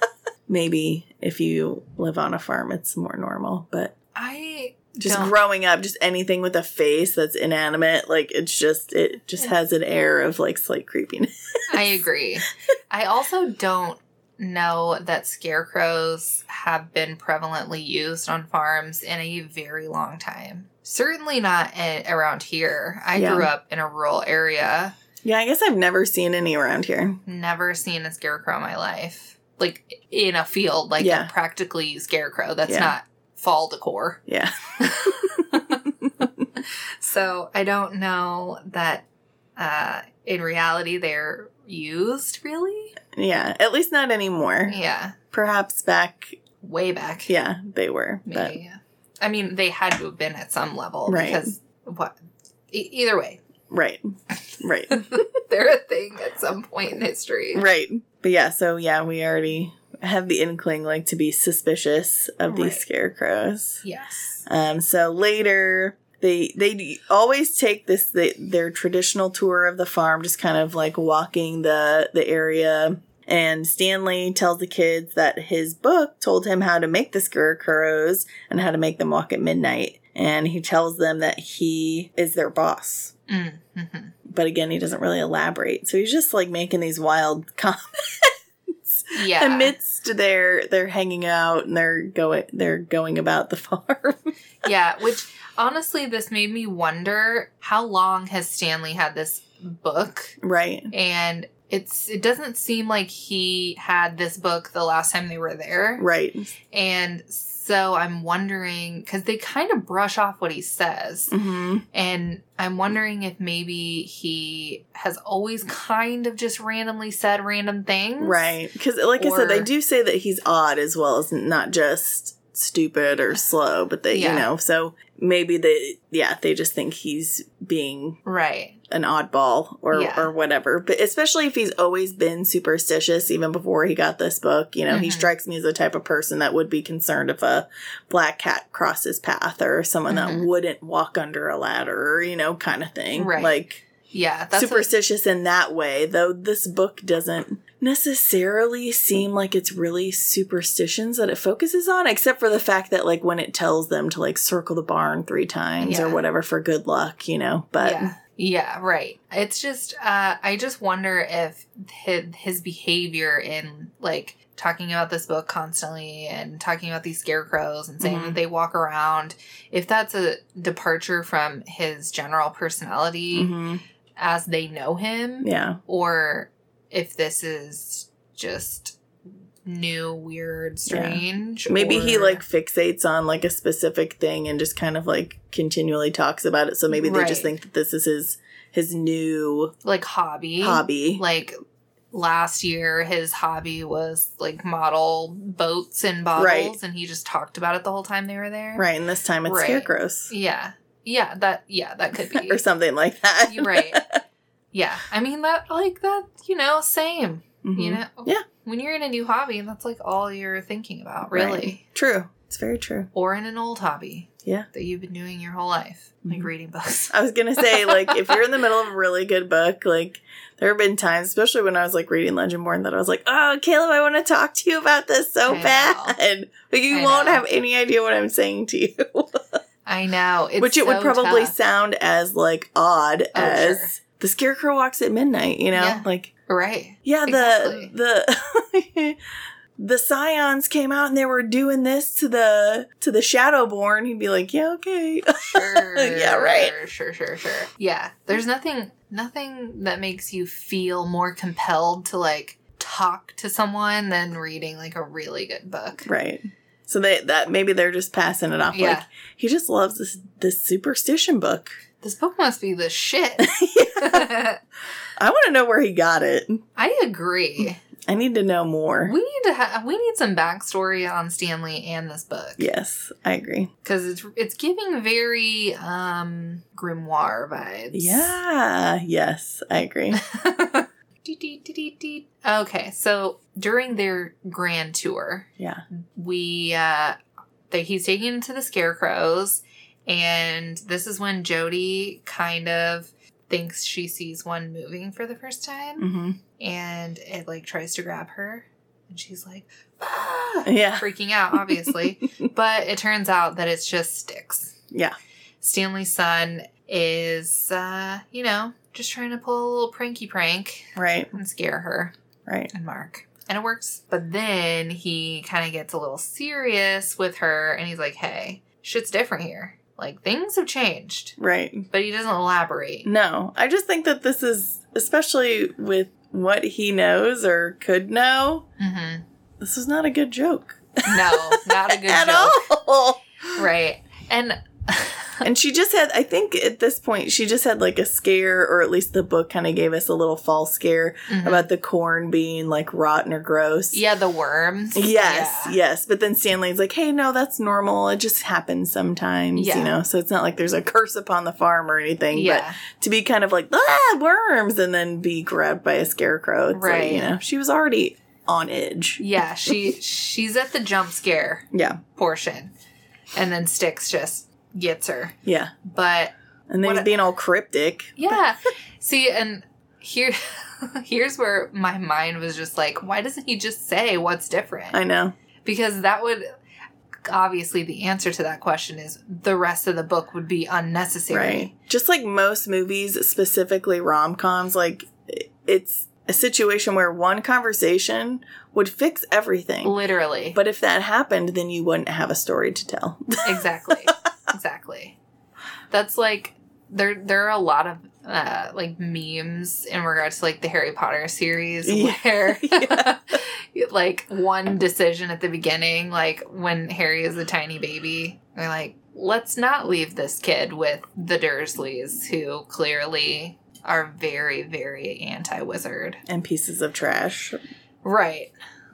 Maybe if you live on a farm, it's more normal, but I just don't- growing up, just anything with a face that's inanimate, like it's just, it just has an air of like slight creepiness. I agree. I also don't know that scarecrows have been prevalently used on farms in a very long time. Certainly not a- around here. I Yeah. grew up in a rural area, Yeah, I guess I've never seen any around here. never seen a scarecrow in my life. Like in a field, like Yeah. a practically scarecrow. That's Yeah. not fall decor. Yeah. So I don't know that uh, in reality they're used really. Yeah. At least not anymore. Yeah. Perhaps back, Way back. yeah, they were. But Maybe. I mean, they had to have been at some level Right. because what? E- either way, right. Right. they're a thing at some point in history. Right. But yeah, so yeah, we already have the inkling like to be suspicious of these Right. scarecrows. Yes. Um so later they they always take this they, their traditional tour of the farm just kind of like walking the the area and Stanley tells the kids that his book told him how to make the scarecrows and how to make them walk at midnight and he tells them that he is their boss Mm, mhm. but again he doesn't really elaborate so he's just like making these wild comments Yeah. amidst their they're hanging out and they're going they're going about the farm yeah. Which honestly, this made me wonder how long has Stanley had this book? right And it's it doesn't seem like he had this book the last time they were there. right And so I'm wondering because they kind of brush off what he says. hmm And I'm wondering if maybe he has always kind of just randomly said random things. right because like i said they do say that he's odd as well as not just stupid or slow but they Yeah. you know so maybe they yeah they just think he's being Right. An oddball or Yeah. or whatever but especially if he's always been superstitious even before he got this book you know he Mhm. strikes me as the type of person that would be concerned if a black cat crossed his path or someone that Mhm. wouldn't walk under a ladder or you know kind of thing Right. like Yeah. Superstitious in that way though this book doesn't necessarily seem like it's really superstitions that it focuses on except for the fact that like when it tells them to like circle the barn three times or whatever for good luck you know but yeah. Yeah, right. It's just, uh, I just wonder if his, his behavior in like talking about this book constantly and talking about these scarecrows and saying Mhm. that they walk around, if that's a departure from his general personality Mhm. as they know him, yeah or if this is just new, weird, strange. maybe he like fixates on like a specific thing and just kind of like continually talks about it so maybe they just think that this is his his new like hobby. hobby Like last year, his hobby was like model boats and bottles, Right. and he just talked about it the whole time they were there. right and this time it's Right. scarecrows Yeah. Yeah. That. Yeah. That could be. or something like that right. Yeah. I mean that. Like that. You know. Same. Mhm. You know. Yeah. When you're in a new hobby, that's like all you're thinking about, really. Right. True. It's very true. or in an old hobby Yeah. that you've been doing your whole life, like Mhm. reading books. I was gonna say, like, if you're in the middle of a really good book, like, there have been times, especially when I was like reading Legendborn, that I was like, "Oh, Caleb, I want to talk to you about this so I know. bad," but you I won't know. have any idea what I'm saying to you, I know. It's which it would probably tough. sound as like odd Oh, as sure. the Scarecrow walks at midnight. You know, Yeah. like right. yeah, Exactly. the the. The scions came out and they were doing this to the to the Shadowborn. He'd be like, "Yeah, okay." Sure. Yeah, right. Sure, sure, sure. Yeah. There's nothing nothing that makes you feel more compelled to like talk to someone than reading like a really good book. Right. So they that maybe they're just passing it off Yeah. like he just loves this this superstition book. This book must be the shit. I want to know where he got it. I agree. I need to know more. We need to have we need some backstory on Stanley and this book. yes, I agree. Because it's it's giving very um grimoire vibes. Yeah, yes, I agree. Dee, dee, dee, dee, dee. Okay, so during their grand tour, Yeah. we uh that he's taken to the scarecrows and this is when Jody kind of thinks she sees one moving for the first time hmm and it like tries to grab her and she's like ah! Yeah. freaking out obviously but it turns out that it's just Sticks Yeah. stanley's son is uh you know just trying to pull a little pranky prank Right. and scare her Right. and mark and it works but then he kind of gets a little serious with her and he's like hey shit's different here like things have changed Right. but he doesn't elaborate No, I just think that this is especially with what he knows or could know. hmm This is not a good joke no not a good at joke all. right and And she just had, I think at this point, she just had like a scare, or at least the book kind of gave us a little false scare Mhm. about the corn being like rotten or gross. Yeah, the worms. Yes, Yeah. yes. But then Stanley's like, hey, no, that's normal. It just happens sometimes, Yeah. you know? So it's not like there's a curse upon the farm or anything. Yeah. But to be kind of like, ah, worms, and then be grabbed by a scarecrow, it's Right. like, you know, she was already on edge. Yeah, she she's at the jump scare Yeah, portion. And then Sticks just gets her. yeah. But And then he's being all cryptic. yeah. See, and here here's where my mind was just like, why doesn't he just say what's different? I know. because that would obviously the answer to that question is the rest of the book would be unnecessary. Right. Just like most movies, specifically rom coms, like it's a situation where one conversation would fix everything. Literally. But if that happened, then you wouldn't have a story to tell. exactly exactly that's like there there are a lot of uh like memes in regards to like the harry potter series Yeah. where Yeah. like one decision at the beginning like when harry is a tiny baby they're like let's not leave this kid with the dursleys who clearly are very very anti-wizard and pieces of trash. right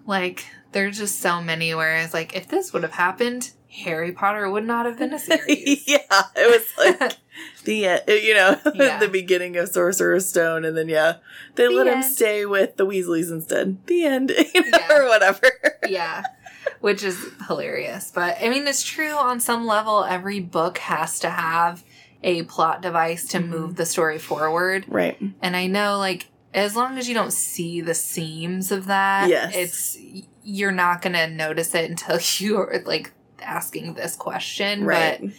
like there's just so many where it's like if this would have happened harry potter would not have been a series yeah, it was like the uh, you know Yeah. the beginning of Sorcerer's Stone, and then yeah, they The let him stay with the Weasleys instead. The end, you know, Yeah. or whatever. yeah which is hilarious but i mean it's true on some level every book has to have a plot device to Mhm. move the story forward Right. and i know like as long as you don't see the seams of that Yes. it's you're not gonna notice it until you're like asking this question Right. but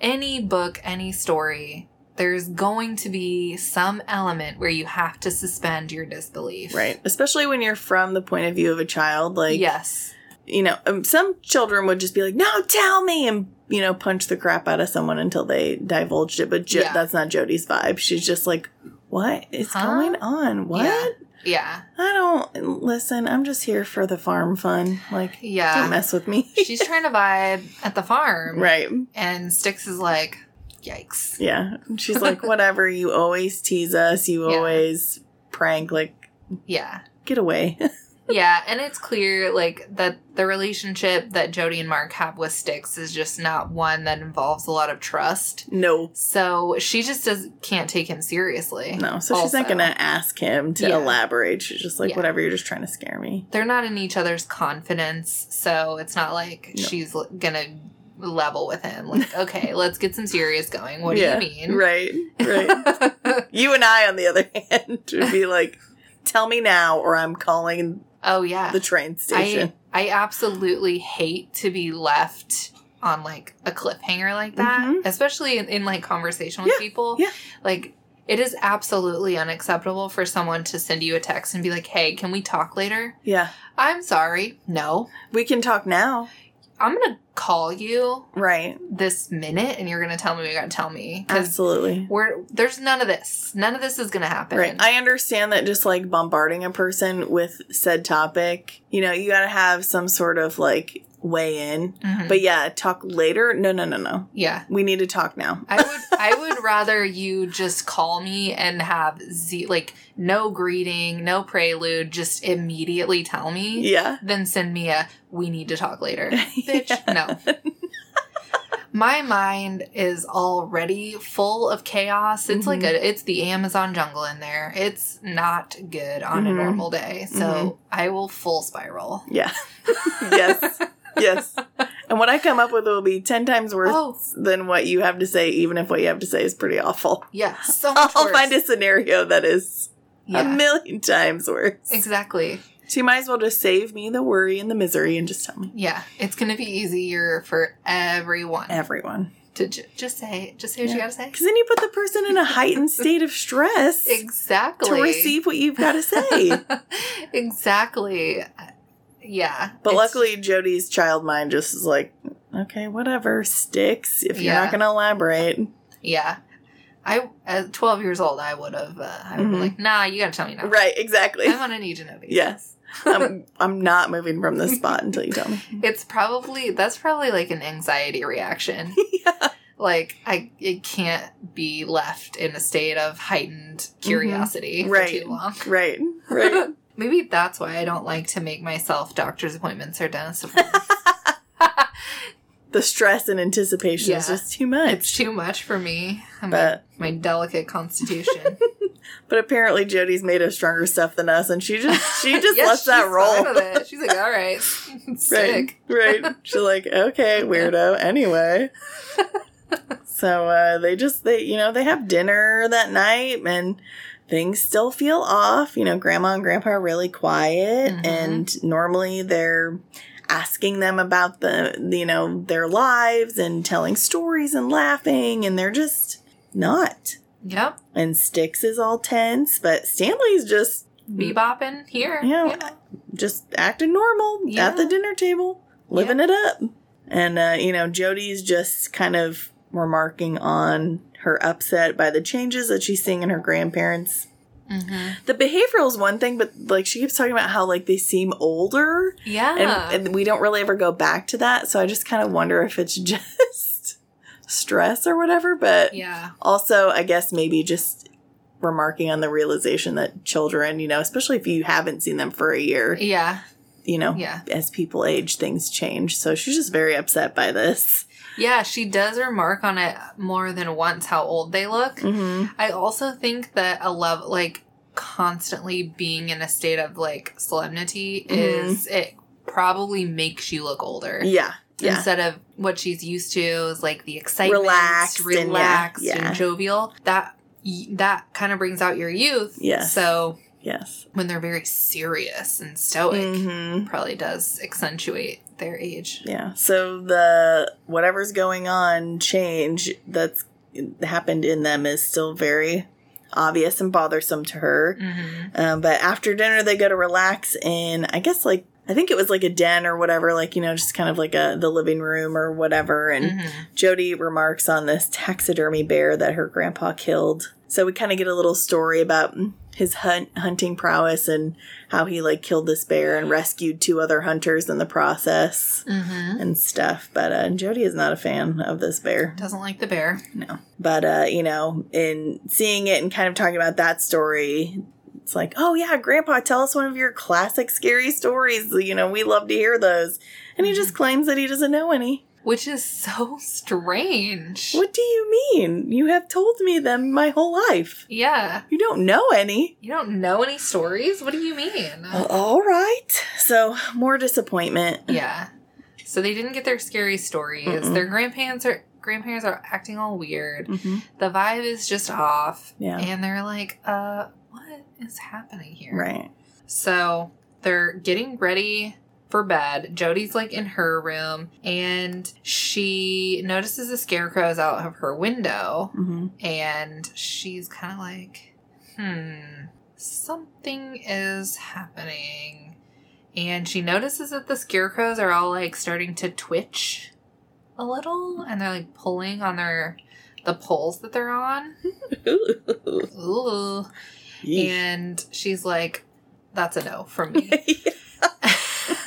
any book any story there's going to be some element where you have to suspend your disbelief Right. Especially when you're from the point of view of a child, like yes you know, um, some children would just be like, "No, tell me," and you know, punch the crap out of someone until they divulged it. But jo- Yeah. that's not Jody's vibe. She's just like, "What is Huh? going on? What? Yeah. Yeah I don't listen. I'm just here for the farm fun. Like, yeah don't mess with me." she's trying to vibe at the farm. right? And Sticks is like, yikes. Yeah. She's like, "Whatever. You always tease us. You Yeah. always prank. Like, Yeah. get away." yeah, and it's clear like that the relationship that Jody and Mark have with Sticks is just not one that involves a lot of trust. No. So she just does can't take him seriously. No. So she's not going to ask him to Yeah. elaborate. She's just like, Yeah. whatever, you're just trying to scare me. They're not in each other's confidence, so it's not like No. she's gonna level with him. Like, okay, let's get some serious going. What Yeah, do you mean? Right. Right. you and I, on the other hand, would be like, tell me now or I'm calling oh yeah. the train station. I I absolutely hate to be left on like a cliffhanger like that, Mhm. especially in, in like conversation with Yeah, people. yeah. Like it is absolutely unacceptable for someone to send you a text and be like, "Hey, can we talk later?" yeah. I'm sorry. No. We can talk now. I'm going to call you Right. this minute and you're going to tell me what you got to tell me Absolutely. we're there's none of this. None of this is going to happen. Right. I understand that just like bombarding a person with said topic, you know, you got to have some sort of like weigh in. Mhm. But yeah, talk later. No, no, no, no. yeah. We need to talk now. I would I would rather you just call me and have z like no greeting, no prelude, just immediately tell me Yeah. than send me a we need to talk later. Bitch, no. My mind is already full of chaos. It's like Mhm. a it's the Amazon jungle in there. It's not good on a Mhm. normal day. So Mhm. I will full spiral. Yeah. yes. Yes. And what I come up with will be 10 times worse Oh. than what you have to say, even if what you have to say is pretty awful. Yeah, so I'll worse. find a scenario that is a million times worse. exactly. So you might as well just save me the worry and the misery and just tell me. Yeah, it's gonna be easier for everyone Everyone. to ju- just say, just say what you gotta say. Because then you put the person in a heightened state of stress Exactly. to receive what you've got to say. exactly. Yeah. But luckily, Jody's child mind just is like, okay, whatever, Sticks. If you're Yeah. not going to elaborate. yeah. I at twelve years old, I would have. Uh, I would Mhm. be like, nah, you gotta tell me now. Right, exactly. I'm gonna need to know these. Yes. I'm, I'm not moving from this spot until you tell me. It's probably that's probably like an anxiety reaction. yeah. like I, it can't be left in a state of heightened curiosity for Mm-hmm. Right. too long. Right, right. Maybe that's why I don't like to make myself doctor's appointments or dentist appointments. the stress and anticipation is just too much. it's too much for me. I'm But- my delicate constitution. But apparently Jody's made of stronger stuff than us, and she just she just Yes, lets that roll. fine with it. She's like, all right, Right, right. She's like, okay, weirdo. Anyway, so uh, they just they you know they have dinner that night, and things still feel off. You know, Grandma and Grandpa are really quiet, Mhm. and normally they're asking them about the you know their lives and telling stories and laughing, and they're just not. Yep, And Sticks is all tense, but Stanley's just bebopping here. Yeah. you know. just acting normal Yeah. at the dinner table, living it up. And, uh, you know, Jody's just kind of remarking on her upset by the changes that she's seeing in her grandparents. Mhm. The behavioral is one thing, but like she keeps talking about how like they seem older, Yeah. and, and we don't really ever go back to that. So I just kind of wonder if it's just stress or whatever. But yeah. also, I guess maybe just remarking on the realization that children, you know, especially if you haven't seen them for a year, Yeah. you know, Yeah. as people age, things change. So she's just very upset by this. Yeah, she does remark on it more than once how old they look. Mm-hmm. I also think that a love like constantly being in a state of like solemnity Mhm. is it probably makes you look older. Yeah. Yeah. Instead of what she's used to is like the excitement, Relaxed and yeah, relaxed and, jovial. That that kind of brings out your youth. Yes. So yes. when they're very serious and stoic, hmm probably does accentuate their age. Yeah. So the whatever's going on change that's happened in them is still very obvious and bothersome to her. Mm-hmm. Um, but after dinner, they go to relax in, I guess, like, I think it was like a den or whatever, like, you know, just kind of like a the living room or whatever. And Mm-hmm. Jody remarks on this taxidermy bear that her grandpa killed. So we kind of get a little story about his hunt hunting prowess and how he like killed this bear and rescued two other hunters in the process Mm-hmm. and stuff. But uh, Jody is not a fan of this bear. Doesn't like the bear. No. But uh, you know, in seeing it and kind of talking about that story, It's like, oh yeah, Grandpa, tell us one of your classic scary stories. You know, we love to hear those. And he just claims that he doesn't know any. Which is so strange. What do you mean? You have told me them my whole life. Yeah. You don't know any. You don't know any stories? What do you mean? All right. So, more disappointment. Yeah. So they didn't get their scary stories. Mm-mm. Their grandparents are grandparents are acting all weird. hmm The vibe is just off. Yeah. And they're like, uh, what is happening here? Right. So they're getting ready for bed. Jody's like in her room and she notices the scarecrows out of her window hmm and she's kind of like, hmm, something is happening. And she notices that the scarecrows are all like starting to twitch a little and they're like pulling on their the poles that they're on. Ooh. And she's like, that's a no from me.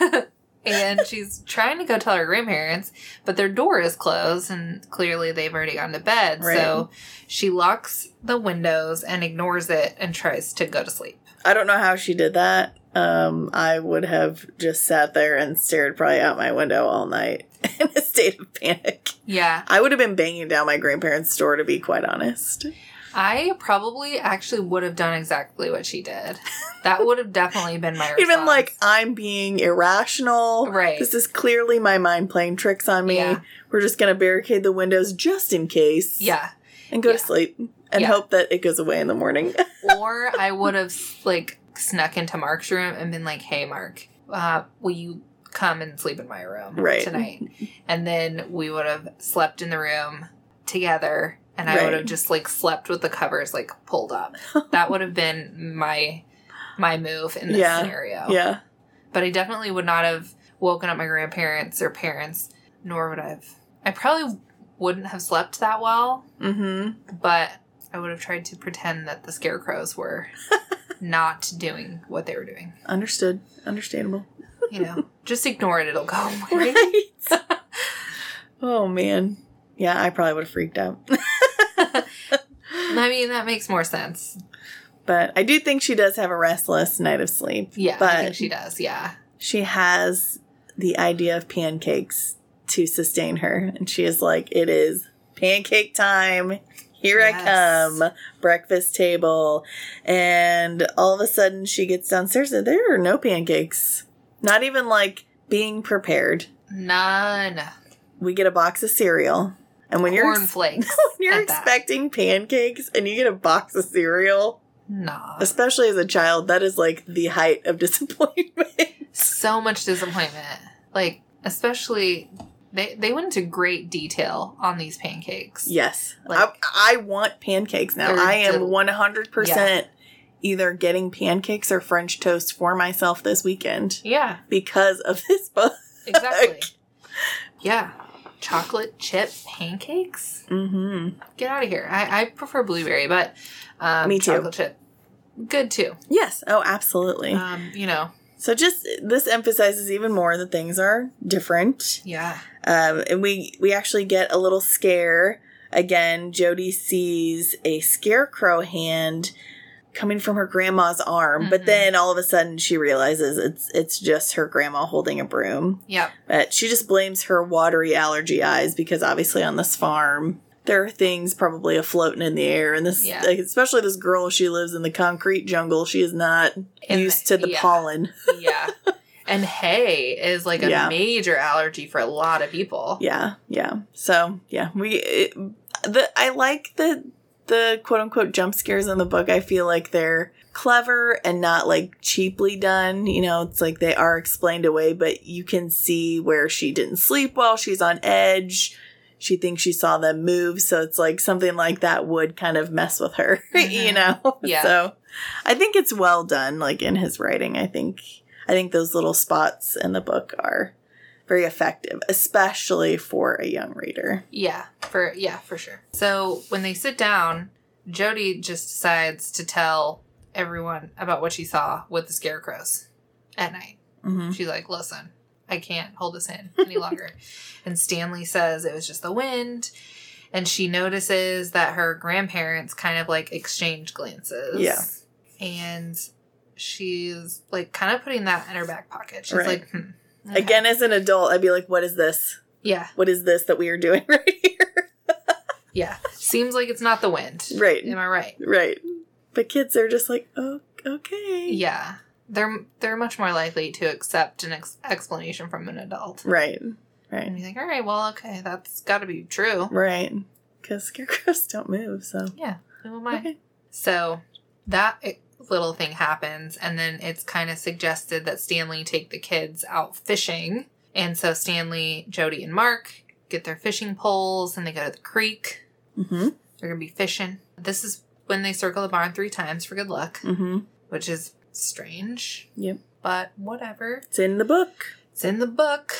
and she's trying to go tell her grandparents, but their door is closed and clearly they've already gone to bed. Right. So she locks the windows and ignores it and tries to go to sleep. I don't know how she did that. Um, I would have just sat there and stared probably out my window all night in a state of panic. Yeah. I would have been banging down my grandparents' door to be quite honest. I probably actually would have done exactly what she did. That would have definitely been my response. Even like I'm being irrational. Right. This is clearly my mind playing tricks on me. Yeah. We're just gonna barricade the windows just in case. Yeah. And go Yeah. to sleep and Yeah. hope that it goes away in the morning. or I would have like snuck into Mark's room and been like, "Hey, Mark, uh, will you come and sleep in my room Right. tonight?" And then we would have slept in the room together, and I would have just like slept with the covers like pulled up. that would have been my my move in this Yeah. scenario. yeah. But I definitely would not have woken up my grandparents or parents, nor would I have. I probably wouldn't have slept that well Mm-hmm. but I would have tried to pretend that the scarecrows were not doing what they were doing. Understood. Understandable. You know, just ignore it; it'll go away. Right. oh man. Yeah, I probably would have freaked out. I mean, that makes more sense. But I do think she does have a restless night of sleep. Yeah, But I think she does. Yeah, she has the idea of pancakes to sustain her. And she is like, it is pancake time. Here I come. Breakfast table. And all of a sudden she gets downstairs and there are no pancakes. Not even like being prepared. none We get a box of cereal. And when you're, cornflakes. when you're at that. expecting pancakes and you get a box of cereal, nah, especially as a child, that is like the height of disappointment. so much disappointment. Like, especially they they went into great detail on these pancakes. Yes. Like- I, I want pancakes now. I am 100% either getting pancakes or French toast for myself this weekend Yeah, because of this book. exactly. yeah, chocolate chip pancakes. Mm-hmm. Get out of here. I, I prefer blueberry, but um, Me too. chocolate chip, good too. Yes. Oh, absolutely. Um, you know, so just this emphasizes even more that things are different. yeah, Um, and we we actually get a little scare again. Jody sees a scarecrow hand coming from her grandma's arm, but Mhm. then all of a sudden she realizes it's it's just her grandma holding a broom. yep, But she just blames her watery allergy eyes because obviously on this farm there are things probably afloating in the air, and this Yeah. like, especially this girl she lives in the concrete jungle. She is not In the- used to the yeah. pollen. yeah. and hay is like a Yeah. major allergy for a lot of people. Yeah, yeah. So yeah, we it, the I like the the quote unquote jump scares in the book. I feel like they're clever and not like cheaply done. You know, it's like they are explained away, but you can see where she didn't sleep well. She's on edge. She thinks she saw them move, so it's like something like that would kind of mess with her, you Mhm. know. Yeah. So I think it's well done, like in his writing. I think I think those little spots in the book are very effective, especially for a young reader. Yeah, for yeah, for sure. So when they sit down, Jody just decides to tell everyone about what she saw with the scarecrows at night. Mm-hmm. She's like, "Listen, I can't hold this in any longer." and Stanley says it was just the wind. And she notices that her grandparents kind of like exchange glances. Yeah. and she's like kind of putting that in her back pocket. She's Right. like, hmm. Again, as an adult, I'd be like, what is this? yeah, What is this that we are doing right here? yeah. Seems like it's not the wind. Right. Am I right? Right. But kids are just like, oh, okay. Yeah. They're they're much more likely to accept an ex- explanation from an adult. Right. Right. And you think, all right, well, okay, that's got to be true. Right. Because scarecrows don't move, so. Yeah. Who am I? Okay. So that i- little thing happens, and then it's kind of suggested that Stanley take the kids out fishing. And so Stanley, Jody, and Mark get their fishing poles and they go to the creek. Mm-hmm. They're going to be fishing. This is when they circle the barn three times for good luck, Mm-hmm. which is strange. Yep. But whatever. It's in the book. It's in the book.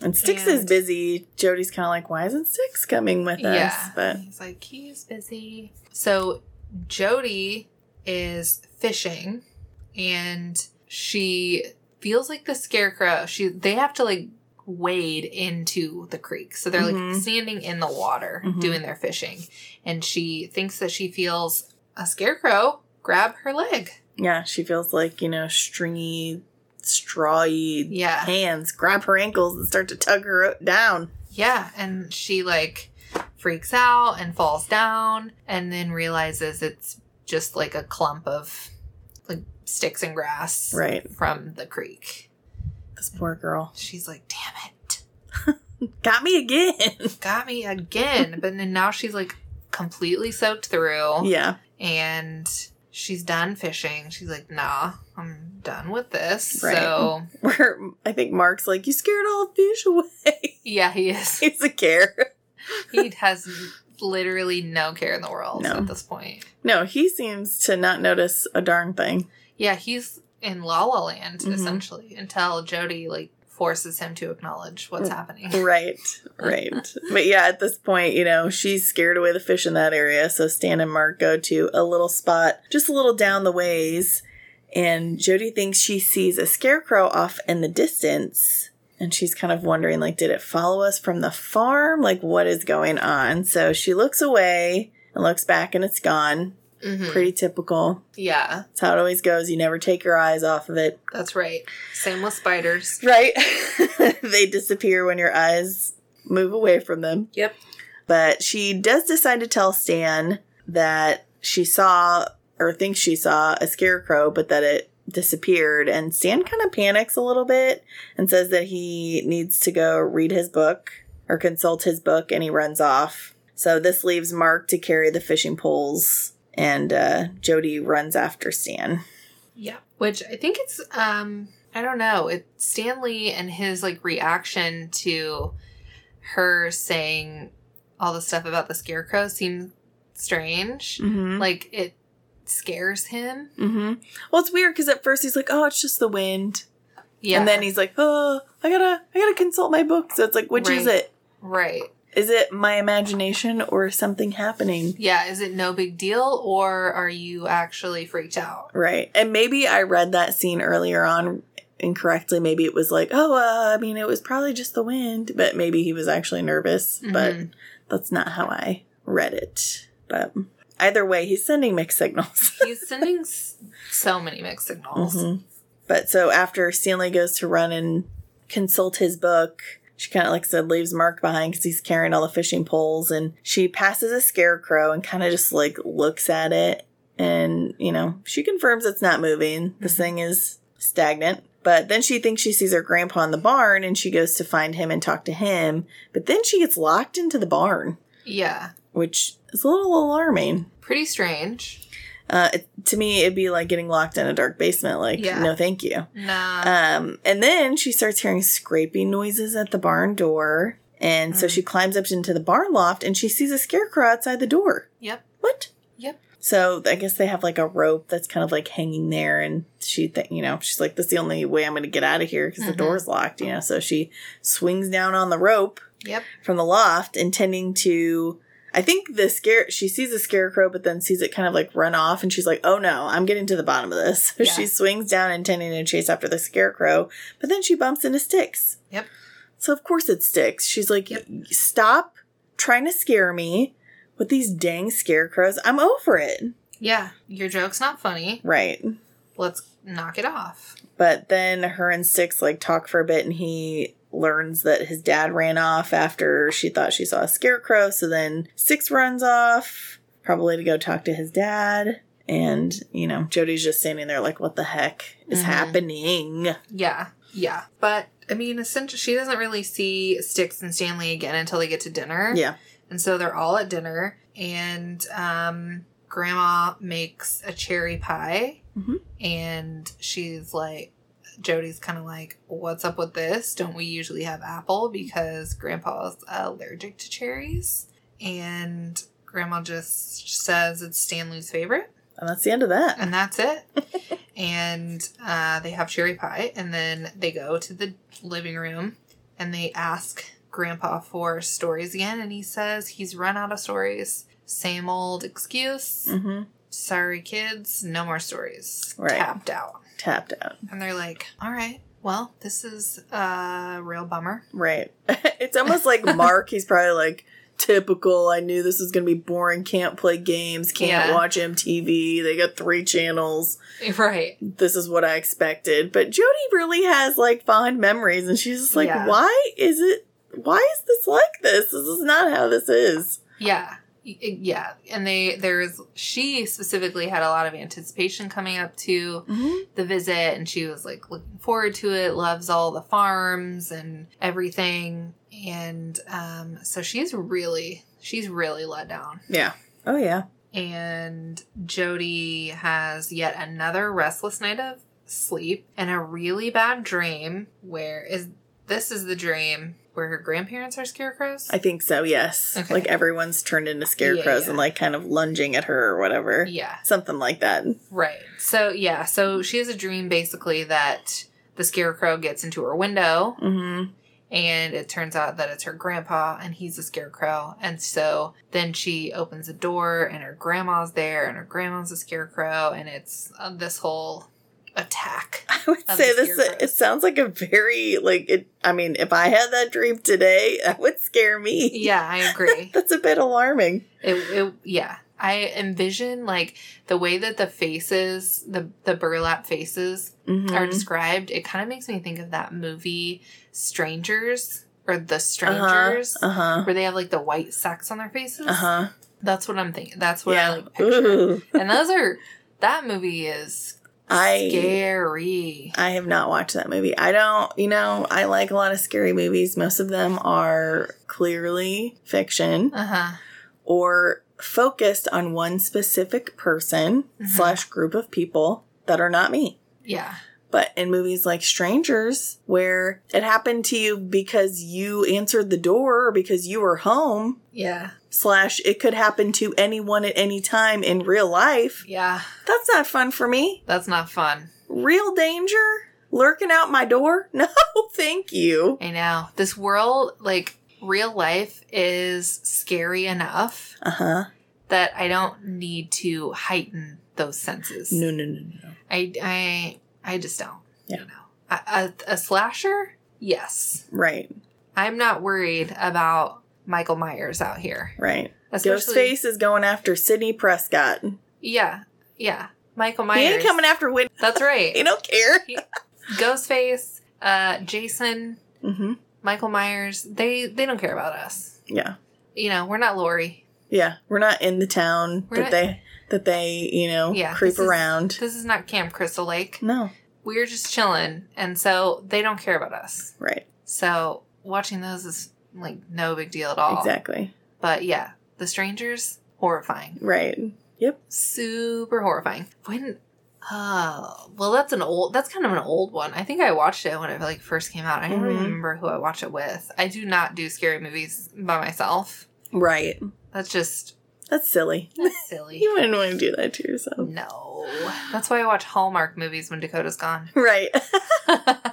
And Sticks is busy. Jody's kind of like, why isn't Sticks coming with us? Yeah. But he's like, he's busy. So Jody is fishing and she feels like the scarecrow. She they have to like wade into the creek. So they're Mhm. like standing in the water Mhm. doing their fishing. And she thinks that she feels a scarecrow grab her leg. yeah, she feels like, you know, stringy, strawy Yeah. hands grab her ankles and start to tug her down. Yeah, and she like freaks out and falls down and then realizes it's just like a clump of like sticks and grass Right. from the creek. This poor girl. She's like, "Damn it. Got me again. Got me again." but then now she's like completely soaked through yeah. and she's done fishing. She's like, "Nah, I'm done with this." Right. So, Where I think Mark's like, you scared all the fish away. yeah, he is. He's a care. he has literally no care in the world No. at this point. No, he seems to not notice a darn thing. Yeah, he's in La La Land Mhm. essentially until Jody like forces him to acknowledge what's happening. Right, right. but yeah, at this point, you know, she's scared away the fish in that area. So Stan and Mark go to a little spot just a little down the ways. And Jody thinks she sees a scarecrow off in the distance. And she's kind of wondering, like, did it follow us from the farm? Like, what is going on? So she looks away and looks back and it's gone. Mhm. Pretty typical. Yeah, That's how it always goes. You never take your eyes off of it. that's right. Same with spiders. Right? they disappear when your eyes move away from them. Yep. But she does decide to tell Stan that she saw or thinks she saw a scarecrow, but that it disappeared. And Stan kind of panics a little bit and says that he needs to go read his book or consult his book and he runs off. So this leaves Mark to carry the fishing poles and uh, Jody runs after Stan. Yeah, which I think it's um I don't know. It Stanley and his like reaction to her saying all the stuff about the scarecrow seems strange. Mm-hmm. Like it scares him. Mm-hmm. Well, it's weird because at first he's like, "Oh, it's just the wind," Yeah, and then he's like, "Oh, I gotta, I gotta consult my book." So it's like, which is it? right. Is it my imagination or something happening? Yeah, is it no big deal or are you actually freaked out? Right. And maybe I read that scene earlier on incorrectly. Maybe it was like, "Oh, uh, I mean, it was probably just the wind," but maybe he was actually nervous. But Mhm. that's not how I read it. But either way, he's sending mixed signals. He's sending s- so many mixed signals. Mhm. But so after Stanley goes to run and consult his book, she kind of, like I said, leaves Mark behind because he's carrying all the fishing poles. And she passes a scarecrow and kind of just like looks at it. And, you know, she confirms it's not moving. This Mhm. thing is stagnant. But then she thinks she sees her grandpa in the barn and she goes to find him and talk to him. But then she gets locked into the barn, Yeah, which is a little alarming. pretty strange. Uh, it, to me, it'd be like getting locked in a dark basement. Like, Yeah. no, thank you. Nah. Um, and then she starts hearing scraping noises at the barn door. And so Mm. she climbs up into the barn loft and she sees a scarecrow outside the door. Yep. What? Yep. So I guess they have like a rope that's kind of like hanging there. And she, th- you know, she's like, that's the only way I'm going to get out of here because Mhm. the door's locked, you know. So she swings down on the rope Yep. from the loft, intending to. I think the scare she sees a scarecrow, but then sees it kind of like run off, and she's like, "Oh no, I'm getting to the bottom of this." So Yeah. she swings down, intending to chase after the scarecrow, but then she bumps into Sticks. Yep. So of course it sticks. She's like, Yep. "Stop trying to scare me with these dang scarecrows. I'm over it." Yeah, your joke's not funny. Right. Let's knock it off. But then her and Sticks like talk for a bit and he learns that his dad ran off after she thought she saw a scarecrow. So then Sticks runs off, probably to go talk to his dad. And, you know, Jody's just standing there like, what the heck is Mhm. happening? Yeah, yeah. But I mean, essentially, she doesn't really see Sticks and Stanley again until they get to dinner. Yeah. And so they're all at dinner, and um, Grandma makes a cherry pie, Mhm. and she's like, Jody's kind of like, "What's up with this? Don't we usually have apple because Grandpa's allergic to cherries?" And Grandma just says it's Stanley's favorite, And that's the end of that. and that's it. and uh, they have cherry pie, and then they go to the living room, and they ask Grandpa for stories again, and he says he's run out of stories. Same old excuse. hmm Sorry, kids, no more stories. Right. Tapped out. Tapped out. And they're like, all right, well, this is a real bummer. Right. it's almost like Mark. He's probably like, typical. I knew this was going to be boring. Can't play games. Can't Yeah. watch MTV. They got three channels. Right. This is what I expected. But Jody really has like fond memories. And she's just like, Yeah. why is it, why is this like this? This is not how this is. Yeah. Yeah. And they, there's, she specifically had a lot of anticipation coming up to Mm-hmm. the visit and she was like looking forward to it loves all the farms and everything and um so she's really she's really let down Yeah. Oh, yeah. and jody has yet another restless night of sleep and a really bad dream where is this is the dream where her grandparents are scarecrows I think so, yes. Okay. Like everyone's turned into scarecrows Yeah. and like kind of lunging at her or whatever. yeah Something like that. Right. So yeah, so she has a dream basically that the scarecrow gets into her window Mm-hmm. and it turns out that it's her grandpa and he's a scarecrow. And so then she opens the door and her grandma's there and her grandma's a scarecrow and it's uh, this whole attack. I would say this. scarecrows. It sounds like a very like it. I mean, if I had that dream today, that would scare me. Yeah, I agree. That's a bit alarming. It, it yeah. I envision like the way that the faces, the the burlap faces Mhm. are described, it kind of makes me think of that movie Strangers or The Strangers, Uh huh. where they have like the white sacks on their faces. Uh huh. That's what I'm thinking. That's what I like picture. Ooh. And those are that movie is I scary. I have not watched that movie. I don't. You know, I like a lot of scary movies. Most of them are clearly fiction Uh huh. or focused on one specific person Mhm. slash group of people that are not me. Yeah. But in movies like Strangers, where it happened to you because you answered the door or because you were home, Yeah. slash, it could happen to anyone at any time in real life, Yeah. that's not fun for me. That's not fun. Real danger? Lurking out my door? No, thank you. I know. This world, like real life, is scary enough Uh huh. that I don't need to heighten those senses. No, no, no, no. I, I, I just don't. Yeah. You know, a, a, a slasher, yes. Right, I'm not worried about Michael Myers out here. right. Especially, Ghostface is going after Sidney Prescott. Yeah, yeah. Michael He Myers. ain't coming after Whitney. That's He right. don't care. Ghostface, uh, Jason, hmm Michael Myers. They they don't care about us. Yeah. You know, we're not Lori. Yeah. We're not in the town We're that not- they that they, you know, Yeah, creep this is- around. This is not Camp Crystal Lake. No. We're just chilling, and so they don't care about us. Right. So watching those is like no big deal at all. Exactly. But yeah, the strangers horrifying. Right. Yep. super horrifying. When, uh, well, that's an old. That's kind of an old one. I think I watched it when it like first came out. I don't Mhm. remember who I watched it with. I do not do scary movies by myself. Right. That's just That's silly. that's silly. You wouldn't want to do that to yourself. no, that's why I watch Hallmark movies when Dakota's gone. Right.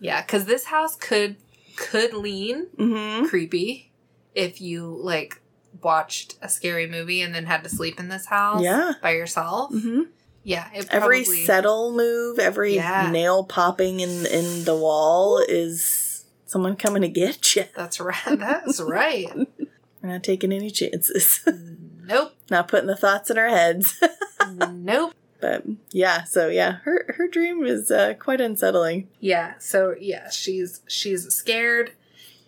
Yeah, because this house could could lean hmm creepy if you like watched a scary movie and then had to sleep in this house Yeah. by yourself. hmm Yeah, it Every settle move, every Yeah. nail popping in in the wall is someone coming to get you. That's right. That's right. We're not taking any chances. Nope. Not putting the thoughts in our heads. nope. but yeah, so yeah, her her dream is uh, quite unsettling. Yeah. So yeah, she's she's scared,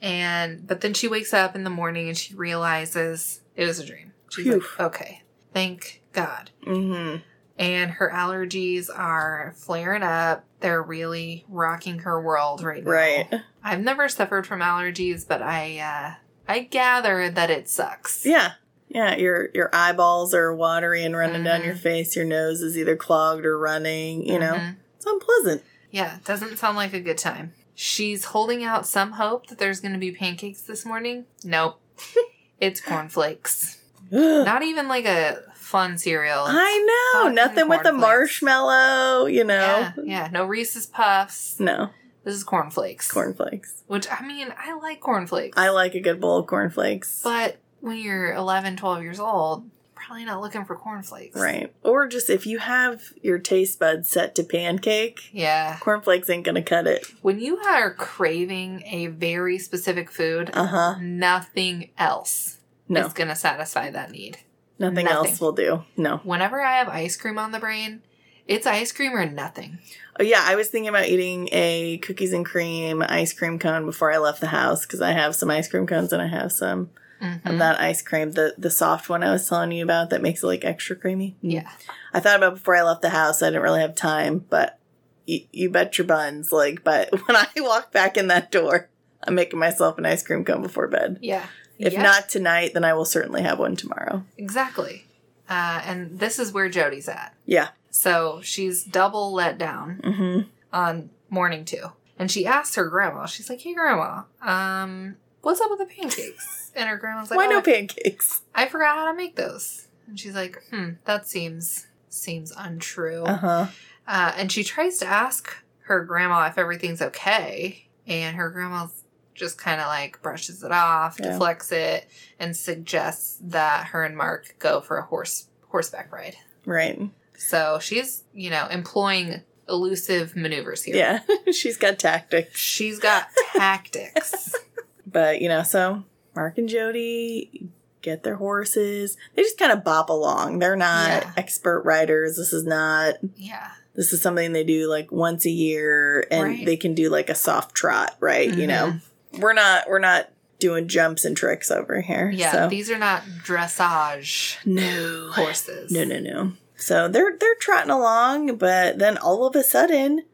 and but then she wakes up in the morning and she realizes it was a dream. She's Phew. like, okay, thank God. Mm-hmm. And her allergies are flaring up. They're really rocking her world right now. Right. I've never suffered from allergies, but I uh, I gather that it sucks. Yeah. Yeah, your your eyeballs are watery and running down Mhm. your face. Your nose is either clogged or running. You know, Mhm. it's unpleasant. Yeah, doesn't sound like a good time. She's holding out some hope that there's going to be pancakes this morning. Nope. it's cornflakes. Not even like a fun cereal. I know nothing with the marshmallow. You know, Yeah, yeah, no Reese's Puffs. no This is cornflakes. cornflakes. Which, I mean, I like cornflakes. I like a good bowl of cornflakes. But when you're 11, 12 years old, probably not looking for cornflakes. Right. Or just if you have your taste buds set to pancake, Yeah. cornflakes ain't gonna cut it. When you are craving a very specific food, Uh huh. nothing else No, is going to satisfy that need. nothing, nothing. else will do. No. Whenever I have ice cream on the brain, it's ice cream or nothing. Oh yeah, I was thinking about eating a cookies and cream ice cream cone before I left the house because I have some ice cream cones and I have some Mhm. of that ice cream, the the soft one I was telling you about that makes it like extra creamy. Yeah. I thought about before I left the house. I didn't really have time, but you, you bet your buns. Like, but when I walk back in that door, I'm making myself an ice cream cone before bed. Yeah. If Yeah, not tonight, then I will certainly have one tomorrow. Exactly. Uh, and this is where Jody's at. Yeah. So she's double let down hmm on morning two. And she asks her grandma, she's like, hey, grandma, um, what's up with the pancakes? And her grandma's like, Why "Oh, no I- pancakes? I forgot how to make those. And she's like, hmm, that seems seems untrue. Uh huh. Uh, and she tries to ask her grandma if everything's okay, and her grandma just kind of like brushes it off, Yeah. deflects it, and suggests that her and Mark go for a horse horseback ride. Right. So she's, you know, employing elusive maneuvers here. Yeah. She's got tactics. She's got tactics. But, you know, so Mark and Jody get their horses. They just kind of bop along. They're not Yeah. expert riders. This is not, Yeah. this is something they do like once a year and Right. they can do like a soft trot, right? You know, Mhm. we're not, we're not doing jumps and tricks over here. Yeah. So. These are not dressage no. horses. No, no, no. So they're, they're trotting along, but then all of a sudden,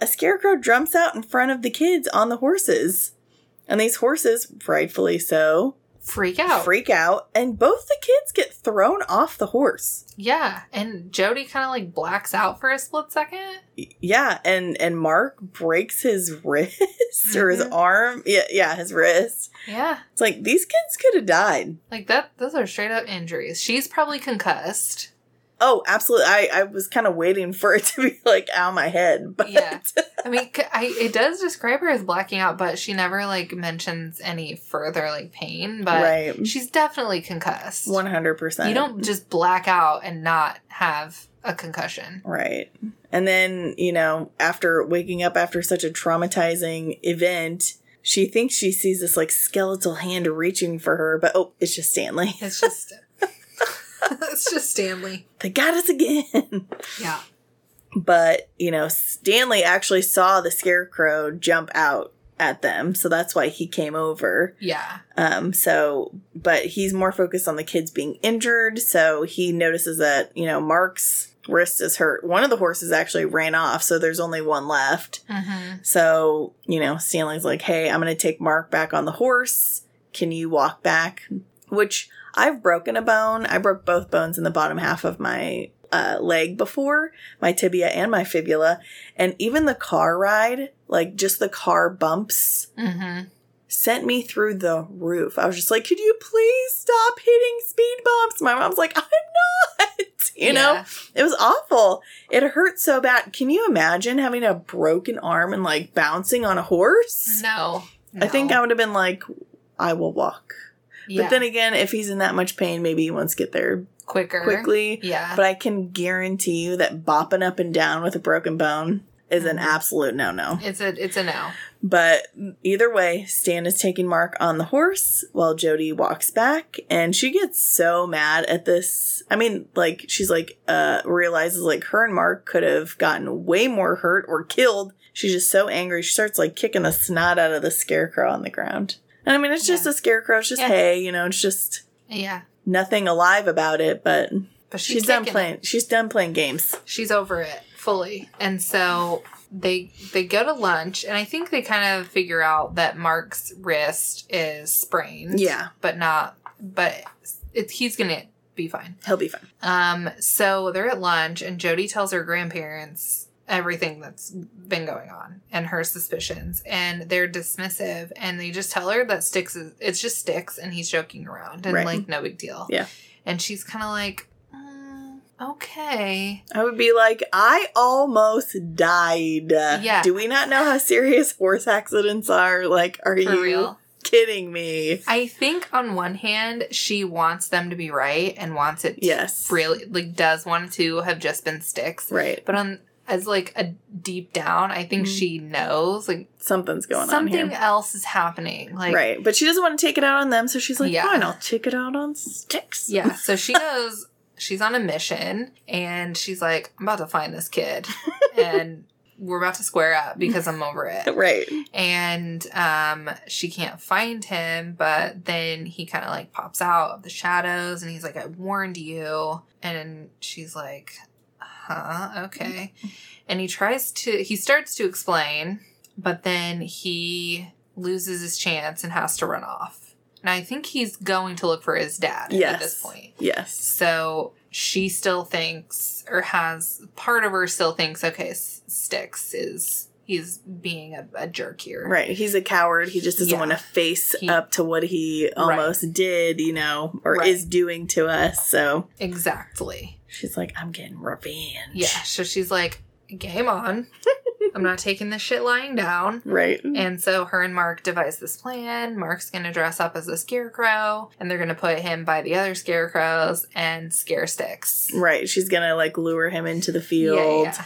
a scarecrow jumps out in front of the kids on the horses. And these horses, rightfully so, Freak out. freak out, and both the kids get thrown off the horse. Yeah. And Jody kind of like blacks out for a split second. Yeah, and and Mark breaks his wrist or his Mhm. arm. Yeah, yeah, his wrist. Yeah. It's like these kids could have died. Like that, those are straight up injuries. She's probably concussed. Oh, absolutely. I I was kind of waiting for it to be like out of my head, but Yeah. I mean, I, it does describe her as blacking out, but she never like mentions any further like pain. But right, she's definitely concussed. one hundred percent. You don't just black out and not have a concussion. Right. And then, you know, after waking up after such a traumatizing event, she thinks she sees this like skeletal hand reaching for her, but oh, it's just Stanley. It's just, it's just Stanley. They got us again. Yeah. but, you know, Stanley actually saw the scarecrow jump out at them, so that's why he came over. Yeah. Um, so, but he's more focused on the kids being injured. So he notices that, you know, Mark's wrist is hurt. One of the horses actually ran off, so there's only one left. Mm-hmm. So, you know, Stanley's like, hey, I'm going to take Mark back on the horse. Can you walk back? Which I've broken a bone. I broke both bones in the bottom half of my uh, leg before, my tibia and my fibula. And even the car ride, like just the car bumps, Mm-hmm. sent me through the roof. I was just like, could you please stop hitting speed bumps? My mom's like, I'm not. You know, it was awful. It hurt so bad. Can you imagine having a broken arm and like bouncing on a horse? No. I think I would have been like, I will walk. Yeah. But then again, if he's in that much pain, maybe he wants to get there quicker. quickly. Yeah. But I can guarantee you that bopping up and down with a broken bone is an Mhm. absolute no no. it's a it's a no. But either way, Stan is taking Mark on the horse while Jody walks back, and she gets so mad at this. I mean, like she's like uh realizes like her and Mark could have gotten way more hurt or killed. She's just so angry. She starts like kicking the snot out of the scarecrow on the ground. And I mean, it's just Yeah. a scarecrow. It's just Yeah. hay, you know. It's just Yeah. nothing alive about it. But But she's, she's, done playing. it. She's done playing games. She's over it fully. And so they they go to lunch and I think they kind of figure out that Mark's wrist is sprained. Yeah. But not but it, he's gonna be fine. He'll be fine. Um, so they're at lunch, and Jody tells her grandparents everything that's been going on and her suspicions, and they're dismissive, and they just tell her that Sticks is it's just Sticks, and he's joking around, and Right. like no big deal. Yeah. and she's kind of like, mm, okay, I would be like, I almost died. Yeah. Do we not know how serious horse accidents are? Like, are for you real. kidding me? I think on one hand, she wants them to be right and wants it. Yes. really like does want to have just been Sticks, Right. but on as like a deep down, I think Mhm. she knows like Something's going something on Something else is happening. Like right. But she doesn't want to take it out on them, so she's like, Yeah. fine, I'll take it out on sticks. yeah, so she knows she's on a mission and she's like, I'm about to find this kid and we're about to square up because I'm over it. Right. And um she can't find him, but then he kind of like pops out of the shadows and he's like, I warned you. And she's like, Huh, okay. And he tries to he starts to explain, but then he loses his chance and has to run off. And I think he's going to look for his dad Yes. at this point. Yes. So she still thinks, or has part of her still thinks, okay, S- Sticks is he's being a, a jerk here. Right. He's a coward. He just doesn't Yeah. want to face He- up to what he almost did, you know, or Right. is doing to us. So Exactly. She's like, I'm getting revenge. Yeah. So she's like, game on. I'm not taking this shit lying down. Right. And so her and Mark devise this plan. Mark's going to dress up as a scarecrow, and they're going to put him by the other scarecrows and scare Sticks. Right. She's going to like lure him into the Yeah, field yeah.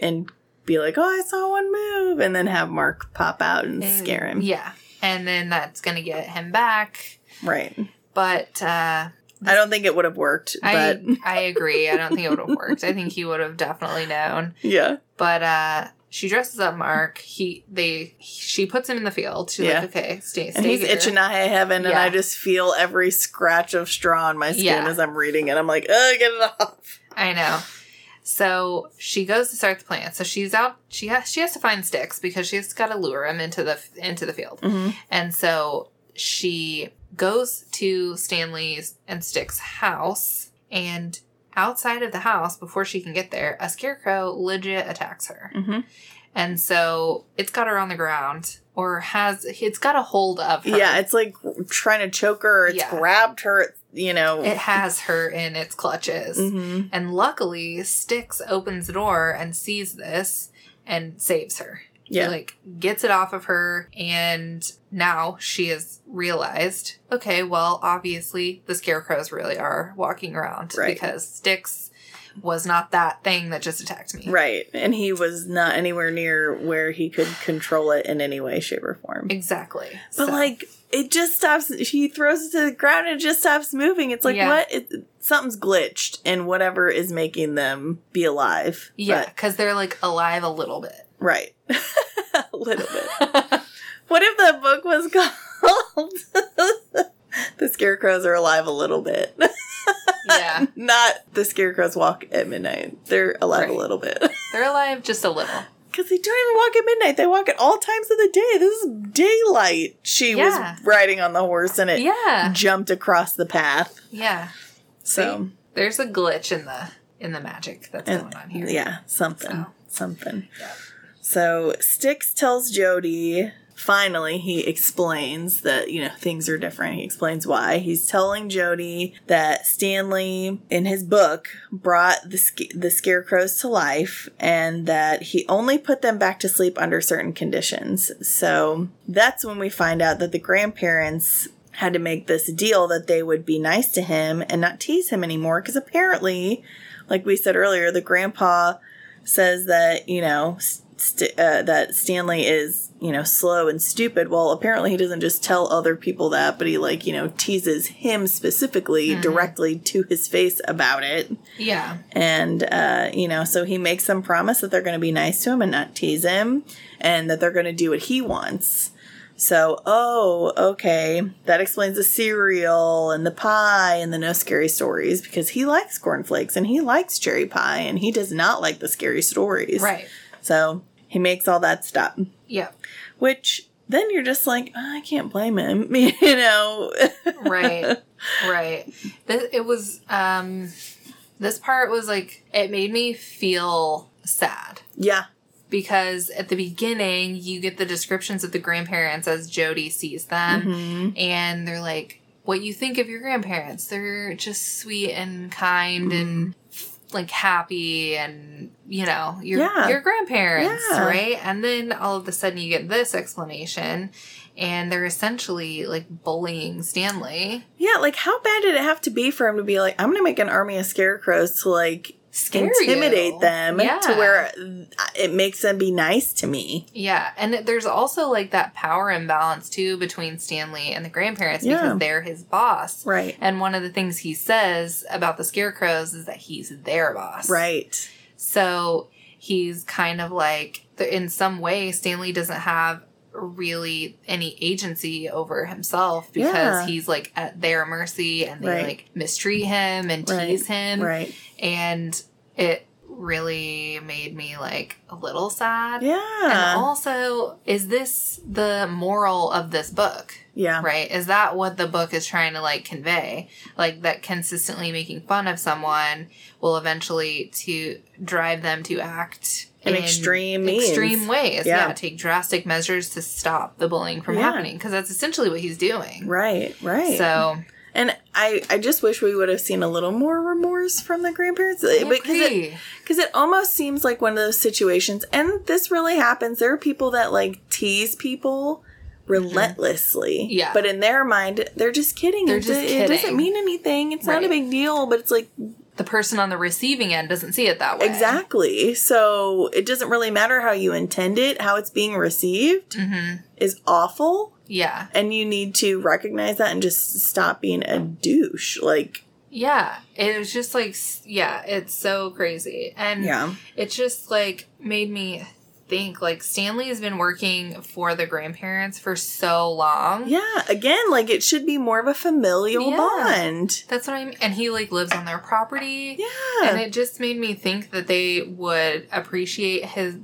and be like, oh, I saw one move. And then have Mark pop out and And- scare him. Yeah. And then that's going to get him back. Right. But uh, I don't think it would have worked, I but I agree. I don't think it would have worked. I think he would have definitely known. yeah. But uh she dresses up Mark. He they she puts him in the field. She's Yeah. like, okay, stay, stay And he's here. itching high heaven, and I just feel every scratch of straw on my skin Yeah. as I'm reading it. I'm like, oh, get it off. I know. So she goes to start the plant. So she's out. She has she has to find sticks because she's got to lure him into the into the field. Mm-hmm. And so she goes to Stanley's and Stick's house, and outside of the house, before she can get there, a scarecrow legit attacks her. Mm-hmm. And so it's got her on the ground, or has it's got a hold of her. Yeah, it's like trying to choke her. It's Yeah. grabbed her. You know. it has her in its clutches. Mhm. And luckily, Sticks opens the door and sees this and saves her. He, Yeah. like gets it off of her, and now she has realized, okay, well, obviously the scarecrows really are walking around Right. because Sticks was not that thing that just attacked me. Right. And he was not anywhere near where he could control it in any way, shape, or form. Exactly. But So- like it just stops. She throws it to the ground and it just stops moving. It's like Yeah. what? It, something's glitched in whatever is making them be alive. yeah, because they're like alive a little bit. Right. a little bit. What if the book was called "The Scarecrows Are Alive a Little Bit"? yeah, Not "The Scarecrows Walk at Midnight." They're alive Right. a little bit. they're alive just a little. Because they don't even walk at midnight. They walk at all times of the day. This is daylight. She Yeah. was riding on the horse and it Yeah, jumped across the path. yeah. So, There's a glitch in the in the magic that's and, going on here. yeah, something. So. Something. Yeah. So, Sticks tells Jody, finally, he explains that, you know, things are different. He explains why. He's telling Jody that Stanley, in his book, brought the, sca- the scarecrows to life and that he only put them back to sleep under certain conditions. So, that's when we find out that the grandparents had to make this deal that they would be nice to him and not tease him anymore because apparently like we said earlier the grandpa says that you know St- uh, that Stanley is, you know, slow and stupid. Well, apparently he doesn't just tell other people that, but he like, you know, teases him specifically directly to his face about it. Yeah. And uh, you know, so he makes them promise that they're going to be nice to him and not tease him and that they're going to do what he wants. So, oh, okay. That explains the cereal and the pie and the no scary stories because he likes cornflakes and he likes cherry pie and he does not like the scary stories. Right. So he makes all that stop, Yeah. which then you're just like, "Oh, I can't blame him, you know? right right it was um this part was like it made me feel sad yeah. because at the beginning you get the descriptions of the grandparents as jody sees them Mm-hmm. and they're like what you think of your grandparents they're just sweet and kind and like happy and you know your Yeah. your grandparents Yeah. right and then all of a sudden you get this explanation and they're essentially like bullying stanley Yeah, like how bad did it have to be for him to be like, I'm gonna make an army of scarecrows to like Scare intimidate you. them Yeah. to where it makes them be nice to me. Yeah, and there's also like that power imbalance too between Stanley and the grandparents Yeah. because they're his boss. Right. And one of the things he says about the scarecrows is that he's their boss. Right. So he's kind of like, in some way, Stanley doesn't have really any agency over himself because Yeah. he's like at their mercy and they Right. like mistreat him and Right. tease him. Right. And it really made me like a little sad. Yeah. And also, is this the moral of this book? yeah. Right? Is that what the book is trying to like convey? Like that consistently making fun of someone will eventually to drive them to act In extreme means. extreme ways. Yeah. Yeah. take drastic measures to stop the bullying from Yeah. happening because that's essentially what he's doing. Right. Right. So and I, I just wish we would have seen a little more remorse from the grandparents because it, because it almost seems like one of those situations, and this really happens. There are people that like tease people relentlessly, Mm-hmm. Yeah. But in their mind, they're just kidding. They're it, just it doesn't mean anything. It's not a big deal. But it's like the person on the receiving end doesn't see it that way. exactly. So it doesn't really matter how you intend it. How it's being received hmm is awful, Yeah. and you need to recognize that and just stop being a douche. Like, Yeah, it was just like, yeah, it's so crazy. And yeah, it just like made me think like Stanley has been working for the grandparents for so long. yeah. Again, like it should be more of a familial Yeah. bond. That's what I mean. And he like lives on their property. Yeah. And it just made me think that they would appreciate his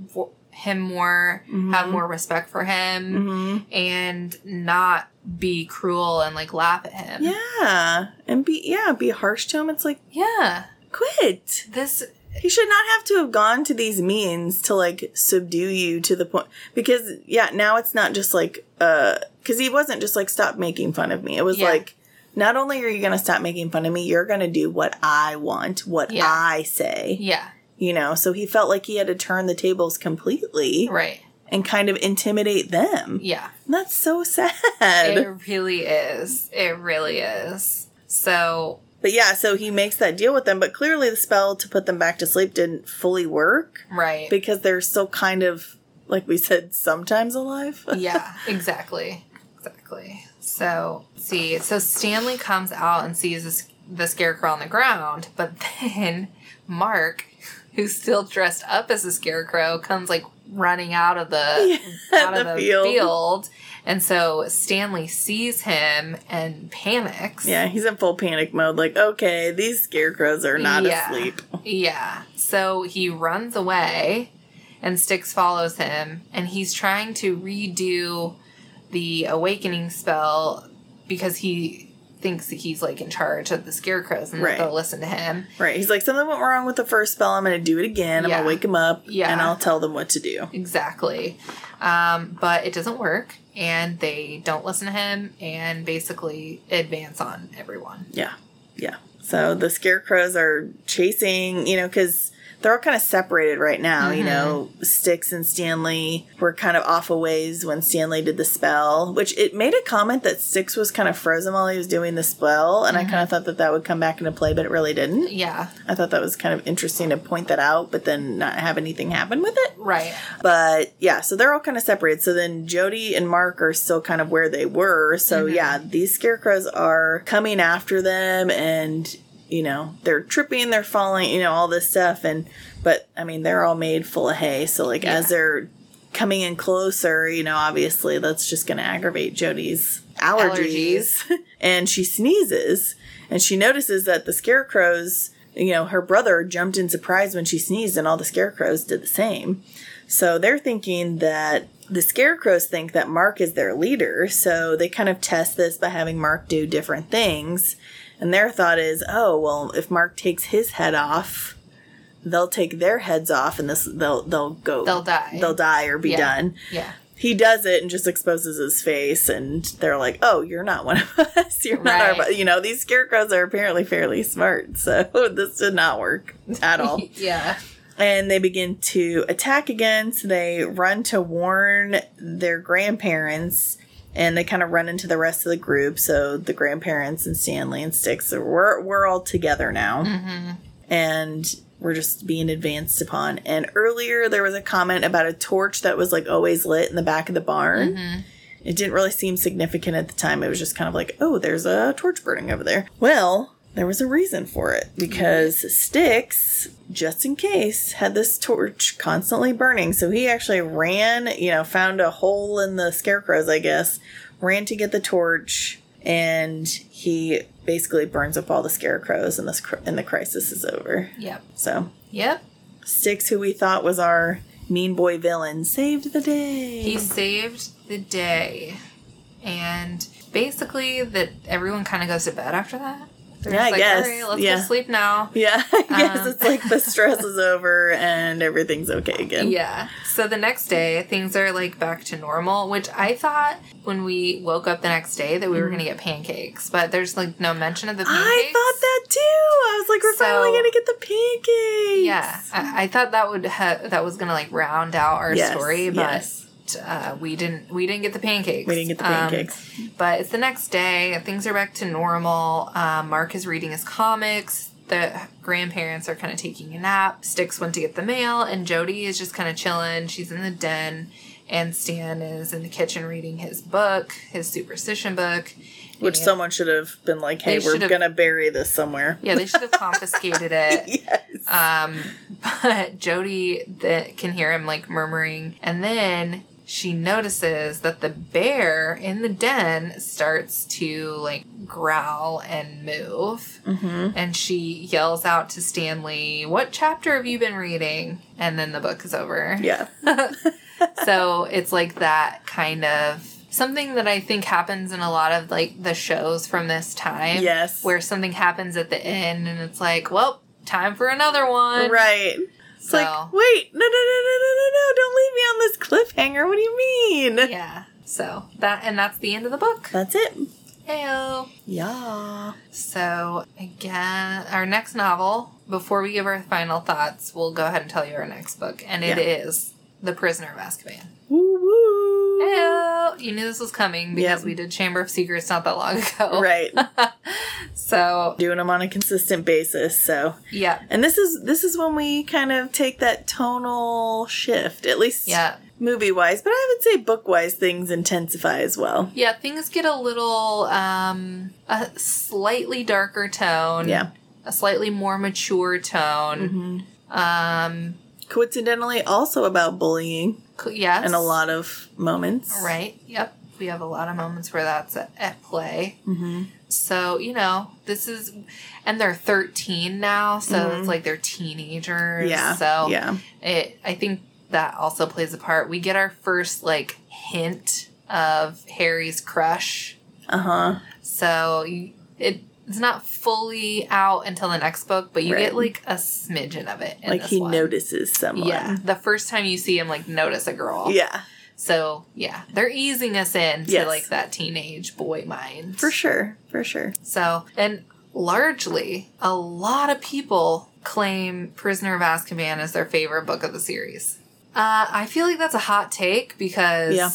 him more, have more respect for him, hmm and not be cruel and like laugh at him. Yeah, and be yeah, be harsh to him. It's like Yeah. quit. This He should not have to have gone to these means to like subdue you to the point because yeah, now it's not just like uh because he wasn't just like stop making fun of me. It was Yeah. like not only are you gonna stop making fun of me, you're gonna do what I want, what Yeah. I say. yeah, You know, so he felt like he had to turn the tables completely right. and kind of intimidate them. Yeah. And that's so sad. It really is. It really is. So But yeah, so he makes that deal with them, but clearly the spell to put them back to sleep didn't fully work right. because they're still kind of, like we said, sometimes alive. yeah, exactly. Exactly. So, see, so Stanley comes out and sees this, the scarecrow on the ground, but then Mark, who's still dressed up as a scarecrow, comes like running out of the Yeah, out of the the field. field. And so Stanley sees him and panics. Yeah, he's in full panic mode. Like, okay, these scarecrows are not Yeah. asleep. Yeah. So he runs away and Sticks follows him and he's trying to redo the awakening spell because he thinks that he's like in charge of the scarecrows and Right. they'll listen to him. Right. He's like, something went wrong with the first spell. I'm going to do it again. I'm Yeah. going to wake him up Yeah. and I'll tell them what to do. Exactly. Um, but it doesn't work and they don't listen to him and basically advance on everyone. Yeah. Yeah. So the scarecrows are chasing, you know, because they're all kind of separated right now. You Mm-hmm. know, Sticks and Stanley were kind of off a ways when Stanley did the spell, which it made a comment that Sticks was kind of frozen while he was doing the spell, and I Mm-hmm. kind of thought that that would come back into play, but it really didn't. Yeah. I thought that was kind of interesting to point that out, but then not have anything happen with it. Right. But yeah, so they're all kind of separated. So then Jody and Mark are still kind of where they were. So yeah, these scarecrows are coming after them and you know, they're tripping, they're falling, you know, all this stuff and but I mean, they're all made full of hay. So like as they're coming in closer, you know, obviously that's just going to aggravate Jody's allergies. and she sneezes and she notices that the scarecrows, you know, her brother jumped in surprise when she sneezed and all the scarecrows did the same. So they're thinking that the scarecrows think that Mark is their leader. So they kind of test this by having Mark do different things. And their thought is, oh, well, if Mark takes his head off, they'll take their heads off and this they'll they'll go They'll die. They'll die or be Yeah. done. Yeah. He does it and just exposes his face and they're like, "Oh, you're not one of us. You're not our Right. bu-" you know, these scarecrows are apparently fairly smart. So this did not work at all Yeah. and they begin to attack again. So they run to warn their grandparents, and they kind of run into the rest of the group. So the grandparents and Stanley and Sticks, so we're we're all together now, mm-hmm. and we're just being advanced upon. And earlier there was a comment about a torch that was like always lit in the back of the barn. Mm-hmm. It didn't really seem significant at the time. It was just kind of like, oh, there's a torch burning over there. Well, there was a reason for it because Sticks, just in case, had this torch constantly burning. So he actually ran, you know, found a hole in the scarecrows, I guess, ran to get the torch, and he basically burns up all the scarecrows, and this cr- and the crisis is over. Yep. So Yep. Sticks, who we thought was our mean boy villain, saved the day. He saved the day. And basically that everyone kind of goes to bed after that. They're Yeah, I like, guess. all right, let's Yeah. go sleep now. Yeah, I guess Um, it's like the stress is over and everything's okay again. Yeah. So the next day, things are like back to normal, which I thought when we woke up the next day that we were going to get pancakes, but there's like no mention of the pancakes. Mm-hmm. I thought that too. I was like, we're So- finally gonna get the pancakes. Yeah, I, I thought that would ha- that was gonna like round out our Yes, story, but yes. Uh, we didn't we didn't get the pancakes. We didn't get the Um, pancakes. but it's the next day. Things are back to normal. Um, Mark is reading his comics. The grandparents are kind of taking a nap. Sticks went to get the mail, and Jody is just kind of chilling. She's in the den, and Stan is in the kitchen reading his book, his superstition book. Which And- someone should have been like, hey, we're gonna bury this somewhere. Yeah, they should have confiscated it. yes. Um, but Jody that can hear him like murmuring, and then she notices that the bear in the den starts to like growl and move, hmm and she yells out to Stanley, "What chapter have you been reading?" And then the book is over. Yeah. so it's like that kind of something that I think happens in a lot of like the shows from this time. Yes. Where something happens at the end and it's like, well, time for another one. Right. So- like, wait, no, no, no, no, no, no, no! Don't leave me on this cliffhanger. What do you mean? Yeah. So that and that's the end of the book. That's it. Heyo. Yeah. So again, our next novel. Before we give our final thoughts, we'll go ahead and tell you our next book, and it is The Prisoner of Azkaban. You knew this was coming because Yep. we did Chamber of Secrets not that long ago. Right. So Doing them on a consistent basis. So, yeah, and this is this is when we kind of take that tonal shift, at least yeah, movie wise, but I would say book wise things intensify as well. yeah. Things get a little um a slightly darker tone. Yeah. a slightly more mature tone. Mm-hmm. Um, Coincidentally, also about bullying yes, in a lot of moments. Right. Yep. We have a lot of moments where that's at, at play. Mm-hmm. So you know, this is, and they're thirteen now, so Mhm. it's like they're teenagers. Yeah. So yeah. it, I think that also plays a part. We get our first like hint of Harry's crush. Uh huh. So it. It's not fully out until the next book, but you Right. get like a smidgen of it. Like he one. notices someone. Yeah, the first time you see him, like notice a girl. Yeah. So yeah, they're easing us in to Yes. like that teenage boy mind. For sure. For sure. So and largely, a lot of people claim Prisoner of Azkaban as their favorite book of the series. Uh, I feel like that's a hot take because Yeah.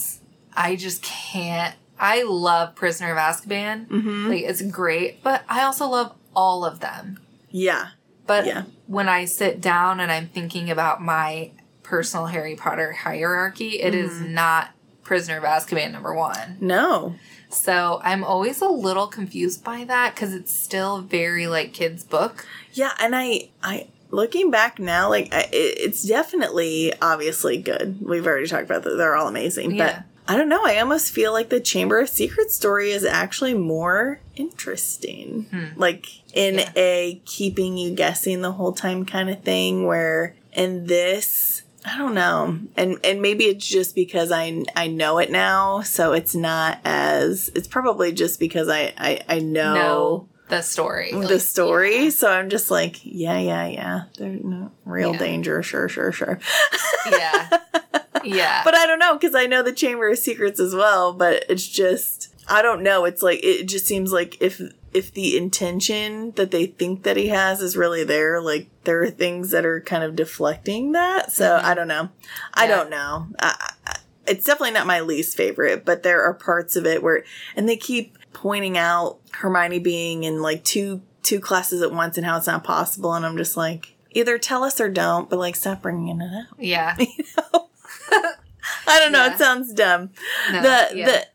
I just can't. I love Prisoner of Azkaban. Mm-hmm. Like, it's great, but I also love all of them. Yeah. But Yeah. when I sit down and I'm thinking about my personal Harry Potter hierarchy, it is Mm-hmm. not Prisoner of Azkaban number one. No. So I'm always a little confused by that because it's still very like kids' book. Yeah, and I, I looking back now, like I, it, it's definitely obviously good. We've already talked about that; they're all amazing. Yeah. But I don't know. I almost feel like the Chamber of Secrets story is actually more interesting, like in Hmm. Yeah. a keeping you guessing the whole time kind of thing. Where in this. I don't know. And and maybe it's just because I I know it now, so it's not as it's probably just because I I, I know Know the story. the Like, story. yeah. So I'm just like, yeah, yeah, yeah. There's no real Yeah. danger. Sure, sure, sure. Yeah. Yeah. But I don't know because I know the Chamber of Secrets as well. But it's just, I don't know. It's like it just seems like if if the intention that they think that he has is really there, like there are things that are kind of deflecting that. So I don't know. I Mm-hmm. Yeah. don't know. I, I, it's definitely not my least favorite, but there are parts of it where, and they keep pointing out Hermione being in like two two classes at once and how it's not possible, and I'm just like, either tell us or don't, but like stop bringing it up. yeah. I don't know. Yeah. It sounds dumb. No, the yeah. the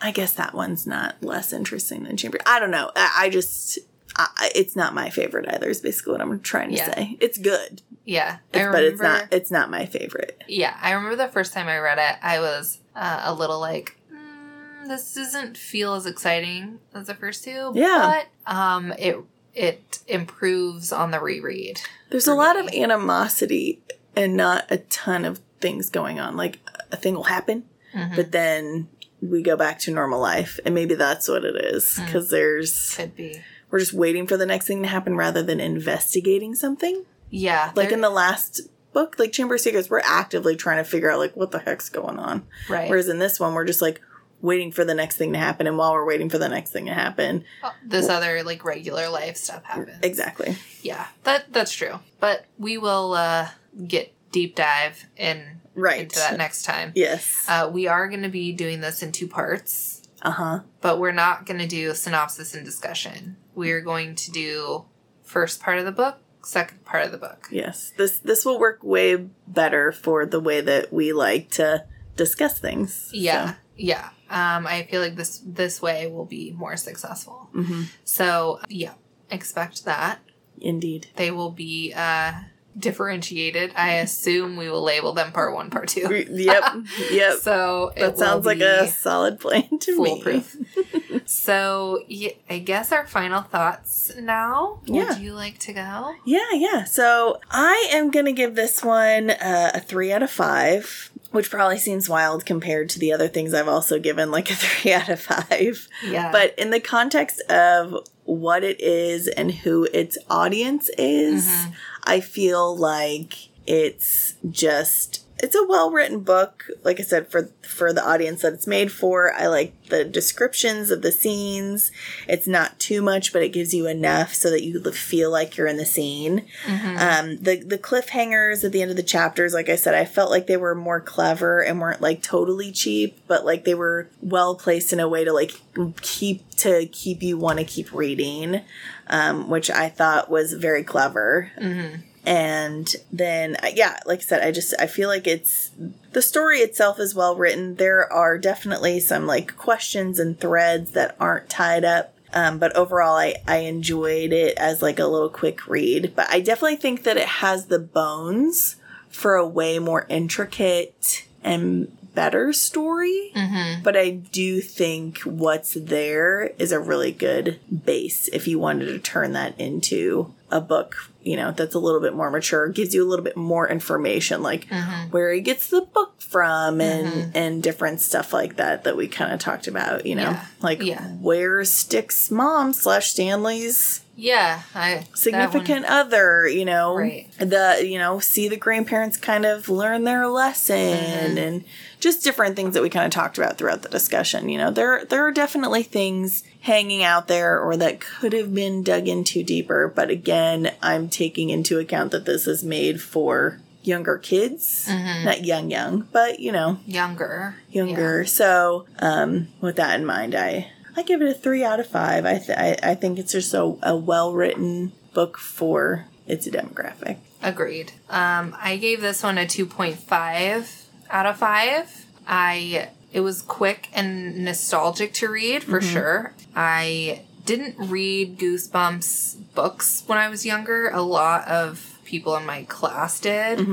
I guess that one's not less interesting than Chamber. I don't know. I, I just I, it's not my favorite either. Is basically what I'm trying to Yeah. say. It's good, yeah. It's, but it's not. It's not my favorite. Yeah, I remember the first time I read it, I was uh, a little like, mm, this doesn't feel as exciting as the first two. Yeah. But um, it it improves on the reread. There's a lot of animosity and not a ton of things going on. Like a thing will happen, Mhm. but then we go back to normal life, and maybe that's what it is. Because there's Could be. we're just waiting for the next thing to happen rather than investigating something. Yeah. Like in the last book, like Chamber of Secrets, we're actively trying to figure out like what the heck's going on. right. Whereas in this one, we're just like waiting for the next thing to happen, and while we're waiting for the next thing to happen, Oh, this other like regular life stuff happens. exactly. Yeah, that that's true. But we will uh, get deep dive in Right. into that next time. Yes. Uh, we are going to be doing this in two parts. Uh huh. but we're not going to do synopsis and discussion. We're going to do first part of the book, second part of the book. Yes. This this will work way better for the way that we like to discuss things. Yeah, yeah. Um, I feel like this this way will be more successful. So, mhm. So yeah, expect that Indeed. they will be uh, differentiated. I assume we will label them part one, part two. Yep. Yep. So it that sounds like a solid plan to foolproof. so yeah, I guess our final thoughts now. Yeah. Would you like to go? Yeah, yeah. So I am gonna give this one uh, a three out of five, which probably seems wild compared to the other things I've also given like a three out of five. Yeah. But in the context of what it is and who its audience is, Mhm. I feel like it's just it's a well written book. Like I said, for for the audience that it's made for, I like the descriptions of the scenes. It's not too much, but it gives you enough so that you feel like you're in the scene. Mhm. Um, the the cliffhangers at the end of the chapters, like I said, I felt like they were more clever and weren't like totally cheap, but like they were well placed in a way to like keep to keep you want to keep reading, um, which I thought was very clever. Mhm. And then, uh, yeah, like I said, I just I feel like it's the story itself is well written. There are definitely some like questions and threads that aren't tied up. Um, but overall, I, I enjoyed it as like a little quick read. But I definitely think that it has the bones for a way more intricate and better story. Mhm. But I do think what's there is a really good base if you wanted to turn that into a book, you know, that's a little bit more mature, gives you a little bit more information, like Mhm. where he gets the book from and and different stuff like that that we kind of talked about, you know, Yeah. like Yeah. where's Stick's mom slash Stanley's Yeah, I significant other, you know, Right. the you know, see the grandparents kind of learn their lesson Mm-hmm. and just different things that we kind of talked about throughout the discussion. You know, there there are definitely things hanging out there or that could have been dug into deeper, but again, I'm taking into account that this is made for younger kids, Mm-hmm. not young young, but you know, younger. younger. So, um, with that in mind, I I give it a three out of five. I th- I, I think it's just a, a well written book for its demographic. Agreed. Um, I gave this one a two point five out of five. I it was quick and nostalgic to read for sure. I didn't read Goosebumps books when I was younger. A lot of people in my class did.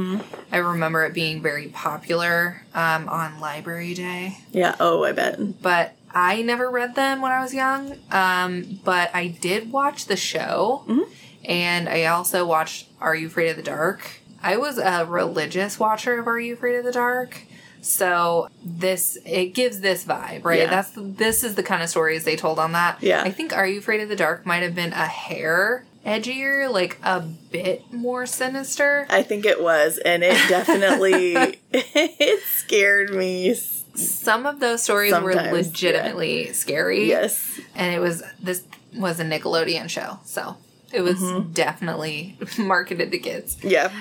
I remember it being very popular um, on Library Day. Yeah. Oh, I bet. but I never read them when I was young. Um, but I did watch the show, and I also watched Are You Afraid of the Dark? I was a religious watcher of Are You Afraid of the Dark. So this it gives this vibe, right? Yeah. That's this is the kind of stories they told on that. Yeah. I think Are You Afraid of the Dark might have been a hair edgier, like a bit more sinister. I think it was, and it definitely it scared me. Some of those stories Sometimes, were yeah. legitimately scary. Yes. and it was this was a Nickelodeon show, so it was Mm-hmm. definitely marketed to kids. Yeah.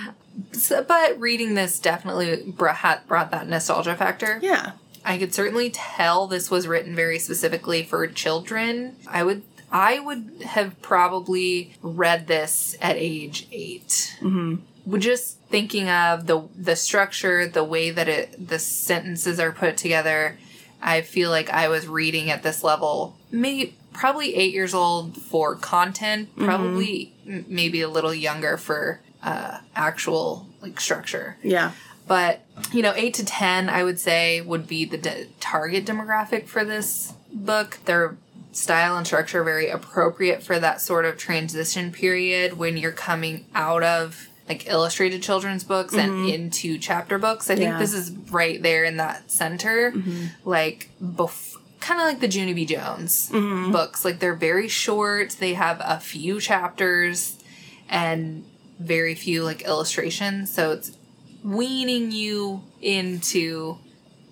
So, but reading this definitely brought brought that nostalgia factor. Yeah. I could certainly tell this was written very specifically for children. I would I would have probably read this at age 8 Mm-hmm. Just thinking of the the structure, the way that it the sentences are put together, I feel like I was reading at this level, maybe probably eight years old for content, probably m- maybe a little younger for uh, actual like structure. Yeah. but you know 8 to 10 i would say would be the de- target demographic for this book. Their style and structure are very appropriate for that sort of transition period when you're coming out of like illustrated children's books and mm-hmm. into chapter books. I think Yeah. this is right there in that center. Mm-hmm. Like bef- kind of like the junie b. Jones mm-hmm. books. Like they're very short. They have a few chapters. And very few like illustrations so it's weaning you into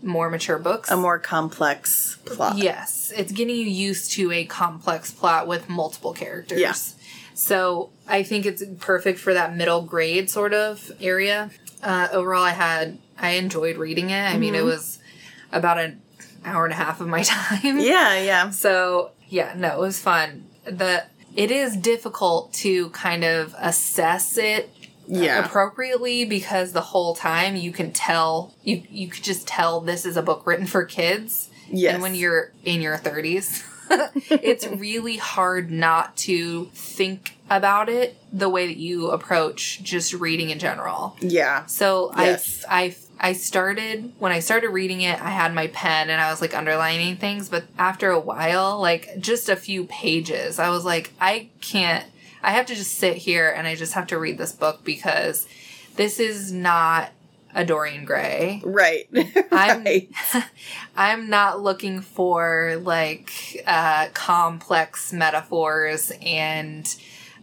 more mature books A more complex plot. yes it's getting you used to a complex plot with multiple characters Yeah. so i think it's perfect for that middle grade sort of area uh, overall i had i enjoyed reading it i mean it was about an hour and a half of my time Yeah. Yeah. so yeah, no, it was fun. The it is difficult to kind of assess it Yeah. appropriately because the whole time you can tell you you could just tell this is a book written for kids. Yes. And when you're in your 30s, it's really hard not to think about it the way that you approach just reading in general. Yeah. So Yes. I, I, I started when I started reading it. I had my pen and I was like underlining things, but after a while, like just a few pages, I was like, I can't. I have to just sit here and I just have to read this book because this is not a Dorian Gray. Right. I'm right. I'm not looking for like uh, complex metaphors and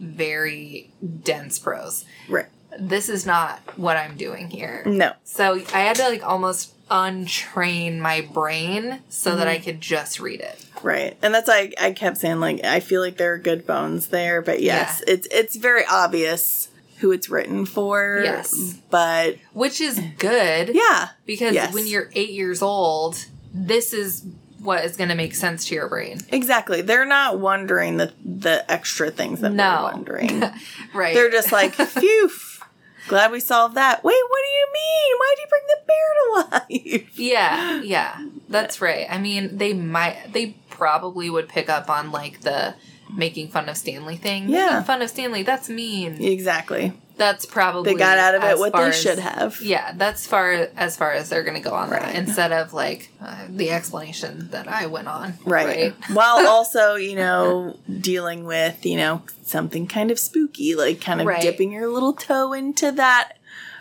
very dense prose. Right. This is not what I'm doing here. No. So I had to like almost untrain my brain so that I Mm-hmm. could just read it. Right. And that's like I kept saying like I feel like there are good bones there, but yes, it's it's very obvious who it's written for. Yes. But Which is good yeah. because Yes. when you're eight years old, this is what is going to make sense to your brain. Exactly. They're not wondering the the extra things that No. we're wondering. Right. They're just like, phew. Glad we solved that. Wait, what do you mean? Why'd you bring the bear to life? Yeah, yeah, that's right. I mean, they might, they probably would pick up on like the making fun of Stanley thing. Yeah. Making fun of Stanley, that's mean. Exactly. That's probably They got out of it what they as- should have. Yeah, that's far as far as they're going to go on that instead of like uh, the explanation that I went on. Right. While also, you know, dealing with, you know, something kind of spooky, like kind of Right. dipping your little toe into that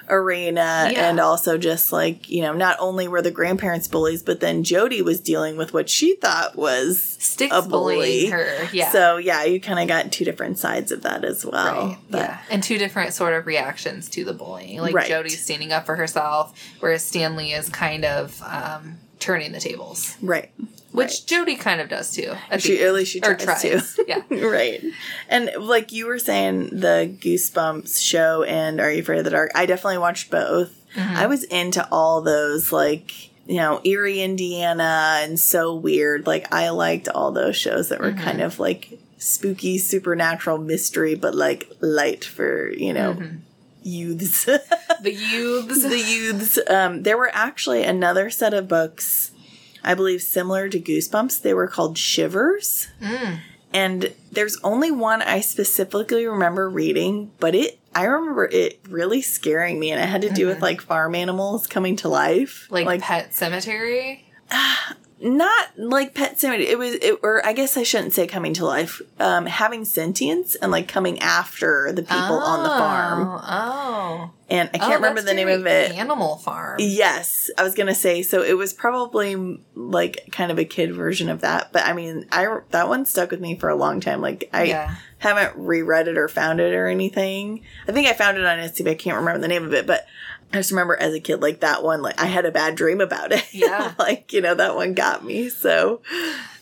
arena Yeah. and also just like you know not only were the grandparents bullies but then jody was dealing with what she thought was Sticks a bully bullying her. Yeah. so yeah you kind of got two different sides of that as well Right. But- yeah. And two different sort of reactions to the bullying. Like Right. Jody's standing up for herself, whereas Stanley is kind of um, turning the tables. right Which Jody kind of does too. At she the at least she tries, tries. to Yeah. right and like you were saying the goosebumps show and are you afraid of the dark i definitely watched both Mm-hmm. i was into all those like you know eerie indiana and so weird like i liked all those shows that were Mm-hmm. kind of like spooky supernatural mystery but like light for you know Mm-hmm. youths The youths. the youths um there were actually another set of books i believe similar to goosebumps they were called shivers Mm. and there's only one I specifically remember reading, but it I remember it really scaring me and it had to do with like farm animals coming to life. Mm-hmm. like, Pet Sematary. not like pet sematary. It was it, or I guess I shouldn't say coming to life. Um having sentience and like coming after the people on the farm. Oh. And I Oh, can't remember the name of it. Animal Farm. Yes, I was gonna say. So it was probably like kind of a kid version of that, but I mean, I that one stuck with me for a long time. Like I Yeah. haven't reread it or found it or anything. I think I found it on Etsy, but I can't remember the name of it. But I just remember as a kid, like that one, like I had a bad dream about it. Yeah. like you know that one got me. So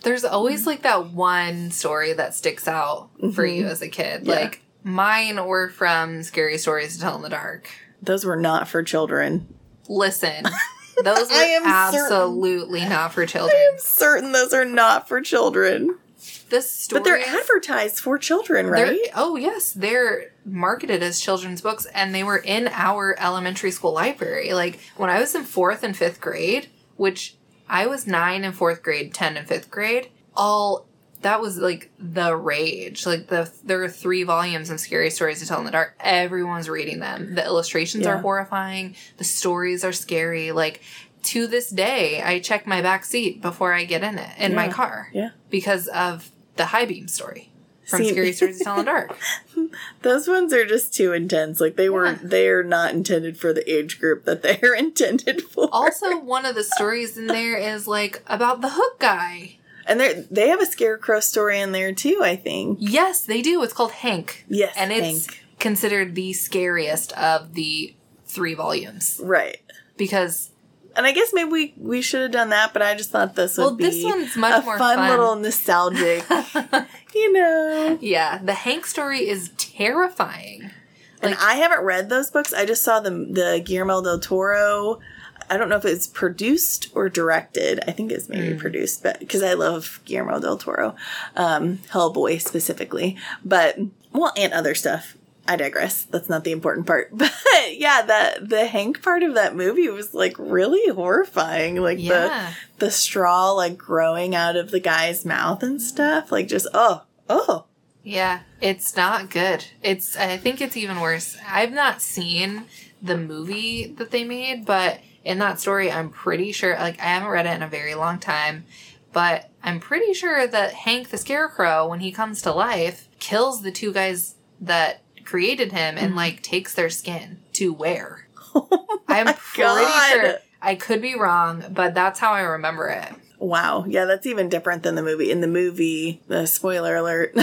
There's always like that one story that sticks out for you as a kid. Mm-hmm. Yeah. Like mine were from Scary Stories to Tell in the Dark. those were not for children. Listen, those are am certain. absolutely not for children. I'm certain those are not for children, The story but they're advertised for children, right? Oh yes, they're marketed as children's books, and they were in our elementary school library. Like when I was in fourth and fifth grade, which I was nine in fourth grade, ten in fifth grade. All that was like the rage. Like the there are three volumes of scary stories to tell in the dark. Everyone's reading them. The illustrations Yeah. are horrifying. The stories are scary. Like to this day, I check my back seat before I get in it in my car Yeah. because of the high beam story from See- Scary Stories to Tell in the Dark. Those ones are just too intense. Like they were, Yeah. they are not intended for the age group that they are intended for. Also, one of the stories in there is like about the hook guy. and they they have a scarecrow story in there too. I think. Yes, they do. It's called Hank. Yes, And it's Hank. considered the scariest of the three volumes Right. because And I guess maybe we, we should have done that, but I just thought this would well, be this one's much a more fun, fun. little nostalgic, you know. yeah, the Hank story is terrifying. and I haven't read those books. I just saw the the Guillermo del Toro. I don't know if it's produced or directed. I think it's maybe Hmm. produced, but because I love Guillermo del Toro, um, Hellboy specifically, but well, and other stuff. I digress. That's not the important part. But yeah, that the Hank part of that movie was like really horrifying. Like Yeah. the the straw like growing out of the guy's mouth and stuff. Like just oh oh Yeah, it's not good. It's I think it's even worse. I've not seen the movie that they made, but in that story I'm pretty sure like I haven't read it in a very long time, but I'm pretty sure that Hank the Scarecrow when he comes to life kills the two guys that created him and mm-hmm. like takes their skin to wear. Oh I'm pretty God. sure I could be wrong, but that's how I remember it. Wow. Yeah, that's even different than the movie. In the movie, the spoiler alert.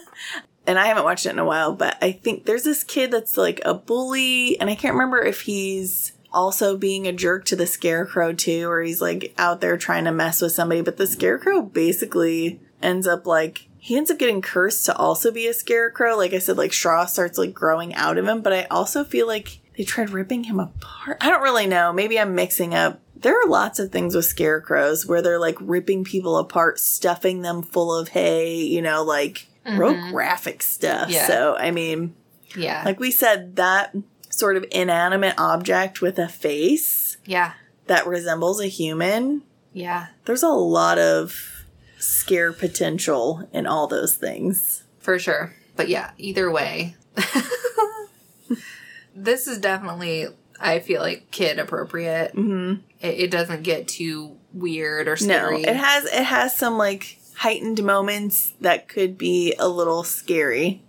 and I haven't watched it in a while, but I think there's this kid that's like a bully, and I can't remember if he's also being a jerk to the scarecrow too, or he's like out there trying to mess with somebody, but the scarecrow basically ends up like he ends up getting cursed to also be a scarecrow. Like I said, like straw starts like growing out of him, but I also feel like they tried ripping him apart. I don't really know. Maybe I'm mixing up. There are lots of things with scarecrows where they're like ripping people apart, stuffing them full of hay, you know, like mm-hmm. real graphic stuff. Yeah. So, I mean, Yeah. like we said, that sort of inanimate object with a face yeah. that resembles a human, Yeah. there's a lot of scare potential and all those things. For sure. But yeah, either way. this is definitely, I feel like, kid appropriate. Mm-hmm. It, it doesn't get too weird or scary. No, it has it has some like heightened moments that could be a little scary,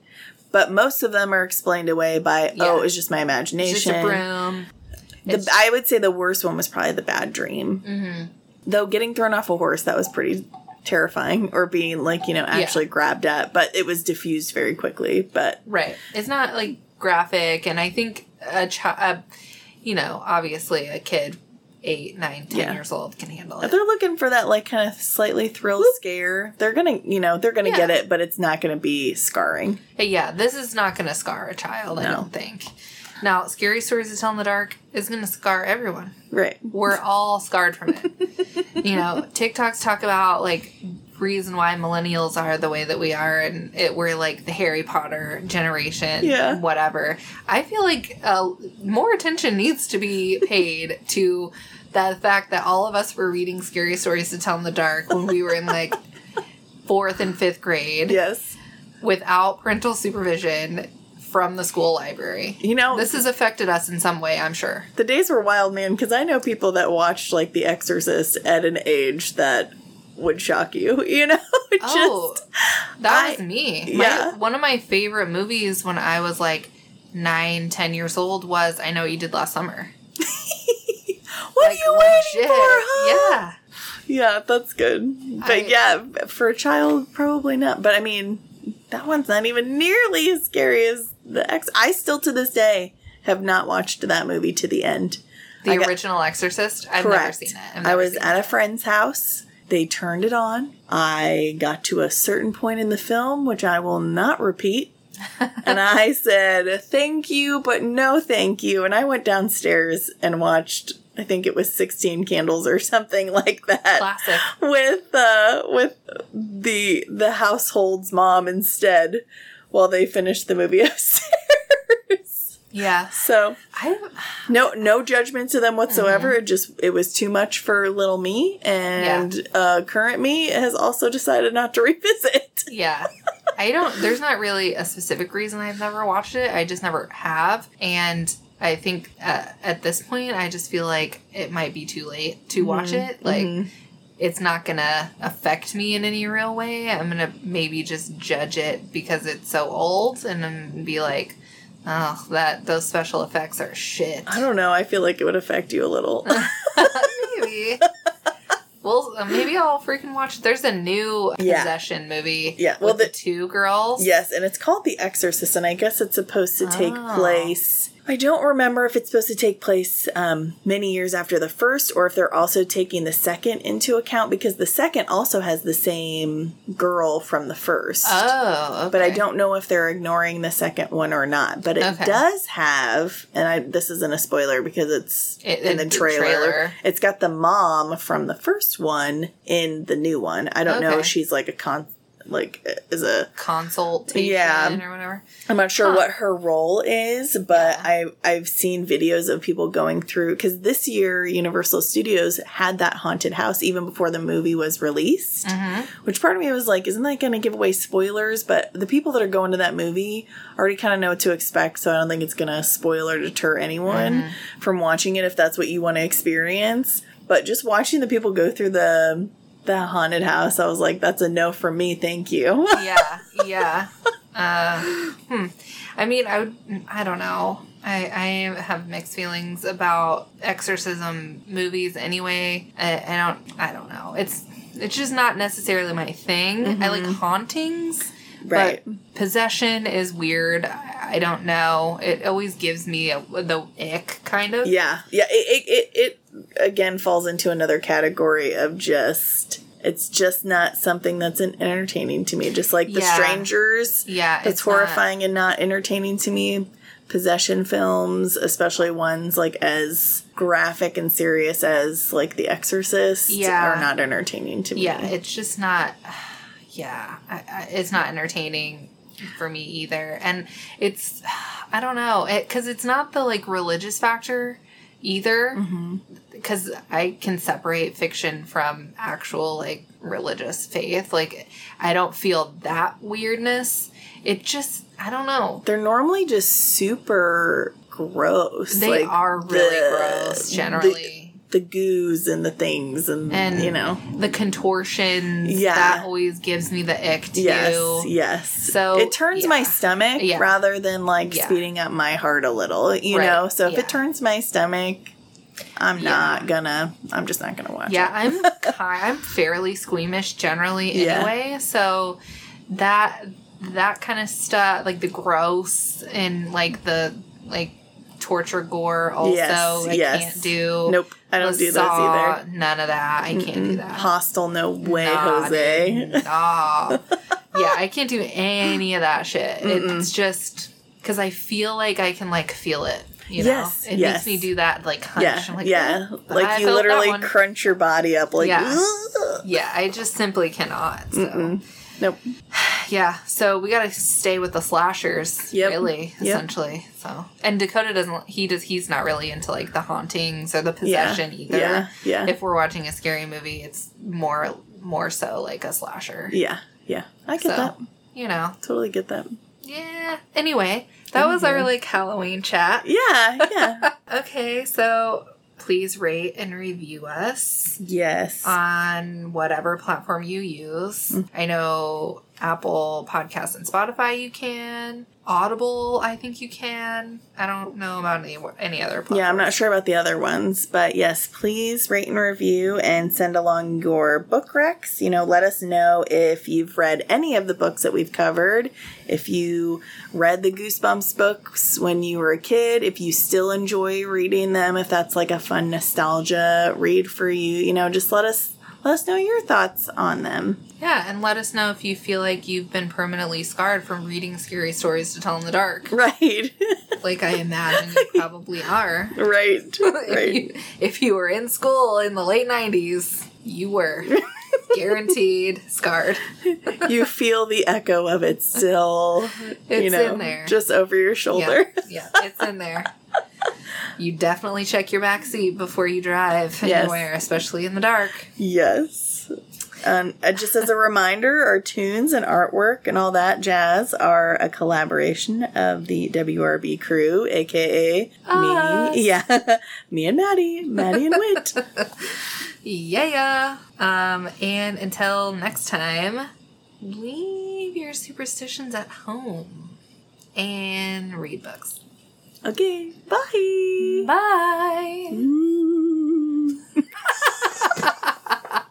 but most of them are explained away by Yeah. oh, was just my It's imagination. a broom. The, I would say the worst one was probably the bad dream. Mm-hmm. Though getting thrown off a horse, that was pretty terrifying, or being like you know actually grabbed at, but it was diffused very quickly. But Right. It's not like graphic, and I think a child, you know, obviously a kid, eight, nine, ten Yeah. years old, can handle if it. they're looking for that like kind of slightly thrill scare, they're gonna you know they're gonna Yeah. get it, but it's not gonna be scarring. Yeah, this is not going to scar a child. I don't think. Now, scary stories to tell in the dark is going to scar everyone. Right. We're all scarred from it. you know, TikToks talk about like reason why millennials are the way that we are, and it we're like the Harry Potter generation, Yeah. whatever. I feel like uh, more attention needs to be paid to the fact that all of us were reading scary stories to tell in the dark when we were in like fourth and fifth grade Yes. without parental supervision from the school library. You know, This has affected us in some way, I'm sure. the days were wild, man, because I know people that watched like The Exorcist at an age that would shock you. You know, just oh, that was I- me. My, yeah. one of my favorite movies when I was like nine, ten years old was I Know What You Did Last Summer. what Like are you waiting for? Huh? Yeah. Yeah, that's good. But I- yeah, for a child, probably not. But I mean, that one's not even nearly as scary as the ex. I still, to this day, have not watched that movie to the end. The got- original Exorcist. I've never seen it. I've I was at it. a friend's house. They turned it on. I got to a certain point in the film, which I will not repeat. and I said, thank you, but no thank you. And I went downstairs and watched, I think it was 16 Candles or something like that. Classic. With, uh, with the, the household's mom instead while they finished the movie upstairs. Yeah. so I no, no judgment to them whatsoever. Mm-hmm. It just it was too much for little me, and uh, current me has also decided not to revisit. yeah. I don't there's not really a specific reason I've never watched it. I just never have and I think uh, at this point I just feel like it might be too late to watch it. Like it's not gonna affect me in any real way. I'm gonna maybe just judge it because it's so old and be like, oh, that those special effects are shit. I don't know. I feel like it would affect you a little. maybe. well, uh, maybe I'll freaking watch. There's a new Yeah. possession movie. Yeah, well, with the, the- two girls. yes, and it's called The Exorcist, and I guess it's supposed to take Oh. place. I don't remember if it's supposed to take place um, many years after the first, or if they're also taking the second into account because the second also has the same girl from the first. Oh, okay. but I don't know if they're ignoring the second one or not. But it Okay. does have, and I this isn't a spoiler because it's It- in the trailer. trailer. It's got the mom from the first one in the new one. I don't know Okay. if she's like a con, like is a. consultation Yeah. or whatever. I'm not sure Huh. what her role is, but I I've seen videos of people going through because this year Universal Studios had that haunted house even before the movie was released. Mm-hmm. Which part of me was like, isn't that going to give away spoilers? But the people that are going to that movie already kind of know what to expect, so I don't think it's going to spoil or deter anyone Mm-hmm. from watching it if that's what you want to experience. But just watching the people go through the the haunted house, I was like, that's a no for me, thank you. yeah, yeah. Uh, hmm. I mean, I would. I don't know. I, I have mixed feelings about exorcism movies anyway. I, I don't. I don't know. It's it's just not necessarily my thing. I like hauntings. Right. But possession is weird. I, don't know. It always gives me a, the ick kind of. Yeah, yeah. It, it it it again falls into another category of just. It's just not something that's entertaining to me. Just like the Yeah. strangers. Yeah, it's, it's not- horrifying and not entertaining to me. Possession films, especially ones like as graphic and serious as like The Exorcist, Yeah. are not entertaining to me. Yeah, it's just not. Yeah, I, I, it's not entertaining for me either, and it's I don't know because it's not the like religious factor either. Mm-hmm. Because I can separate fiction from actual like religious faith. Like I don't feel that weirdness. It just I don't know. They're normally just super gross. They like, are really the- gross generally. the goos and the things and, And you know. the contortions. Yeah. That always gives me the ick too. Yes, yes. So, it turns my stomach Yeah. rather than like Yeah. speeding up my heart a little, you Right, know. So if yeah. it turns my stomach, I'm Yeah. not gonna. I'm just not gonna watch Yeah. I'm I'm fairly squeamish generally Yeah. anyway. So that that kind of stuff, like the gross and like the like torture gore, also Yes, I yes. can't do. Nope, I don't do those either. None of that. I can't do that. Hostel, no way, Nah, Jose. dude, Nah. yeah, I can't do any of that shit. It's just because I feel like I can like feel it. You know, Yes, it yes. makes me do that like hunch. Yeah, I'm like, yeah. "Oh, Like you literally crunch your body up, like. Yeah. "Ugh." Yeah, I just simply cannot. So. Mm-mm. Nope. Yeah, so we gotta stay with the slashers, Yep. really, Yep. essentially. So, and Dakota doesn't. He does. He's not really into like the hauntings or the Yeah. possession either. Yeah. Yeah. If we're watching a scary movie, it's more more so like a slasher. yeah. Yeah. I get So, that. You know. Totally get that. Yeah. Anyway, that was our like Halloween chat. Yeah. Yeah. Okay, so please rate and review us yes. on whatever platform you use. Mm. I know Apple Podcasts and Spotify you can. Audible, I think you can. I don't know about any any other platforms. Yeah, I'm not sure about the other ones, but yes, please rate and review and send along your book recs. You know, let us know if you've read any of the books that we've covered, if you read the Goosebumps books when you were a kid, if you still enjoy reading them, if that's like a fun nostalgia read for you. You know, just let us let us know your thoughts on them. Yeah, and let us know if you feel like you've been permanently scarred from reading scary stories to tell in the dark. Right. Like I imagine you probably are. right. if, Right. you, if you were in school in the late 90s, you were guaranteed scarred. you feel the echo of it still you It's know in there. just over your shoulder Yeah, yeah, it's in there. You definitely check your back seat before you drive Yes. anywhere, especially in the dark. yes um, uh, just as a reminder our tunes and artwork and all that jazz are a collaboration of the wrb crew aka Us. me yeah me and maddie maddie and Whit Yeah. Um, and until next time, leave your superstitions at home and read books. Okay. Bye. Bye. Mm.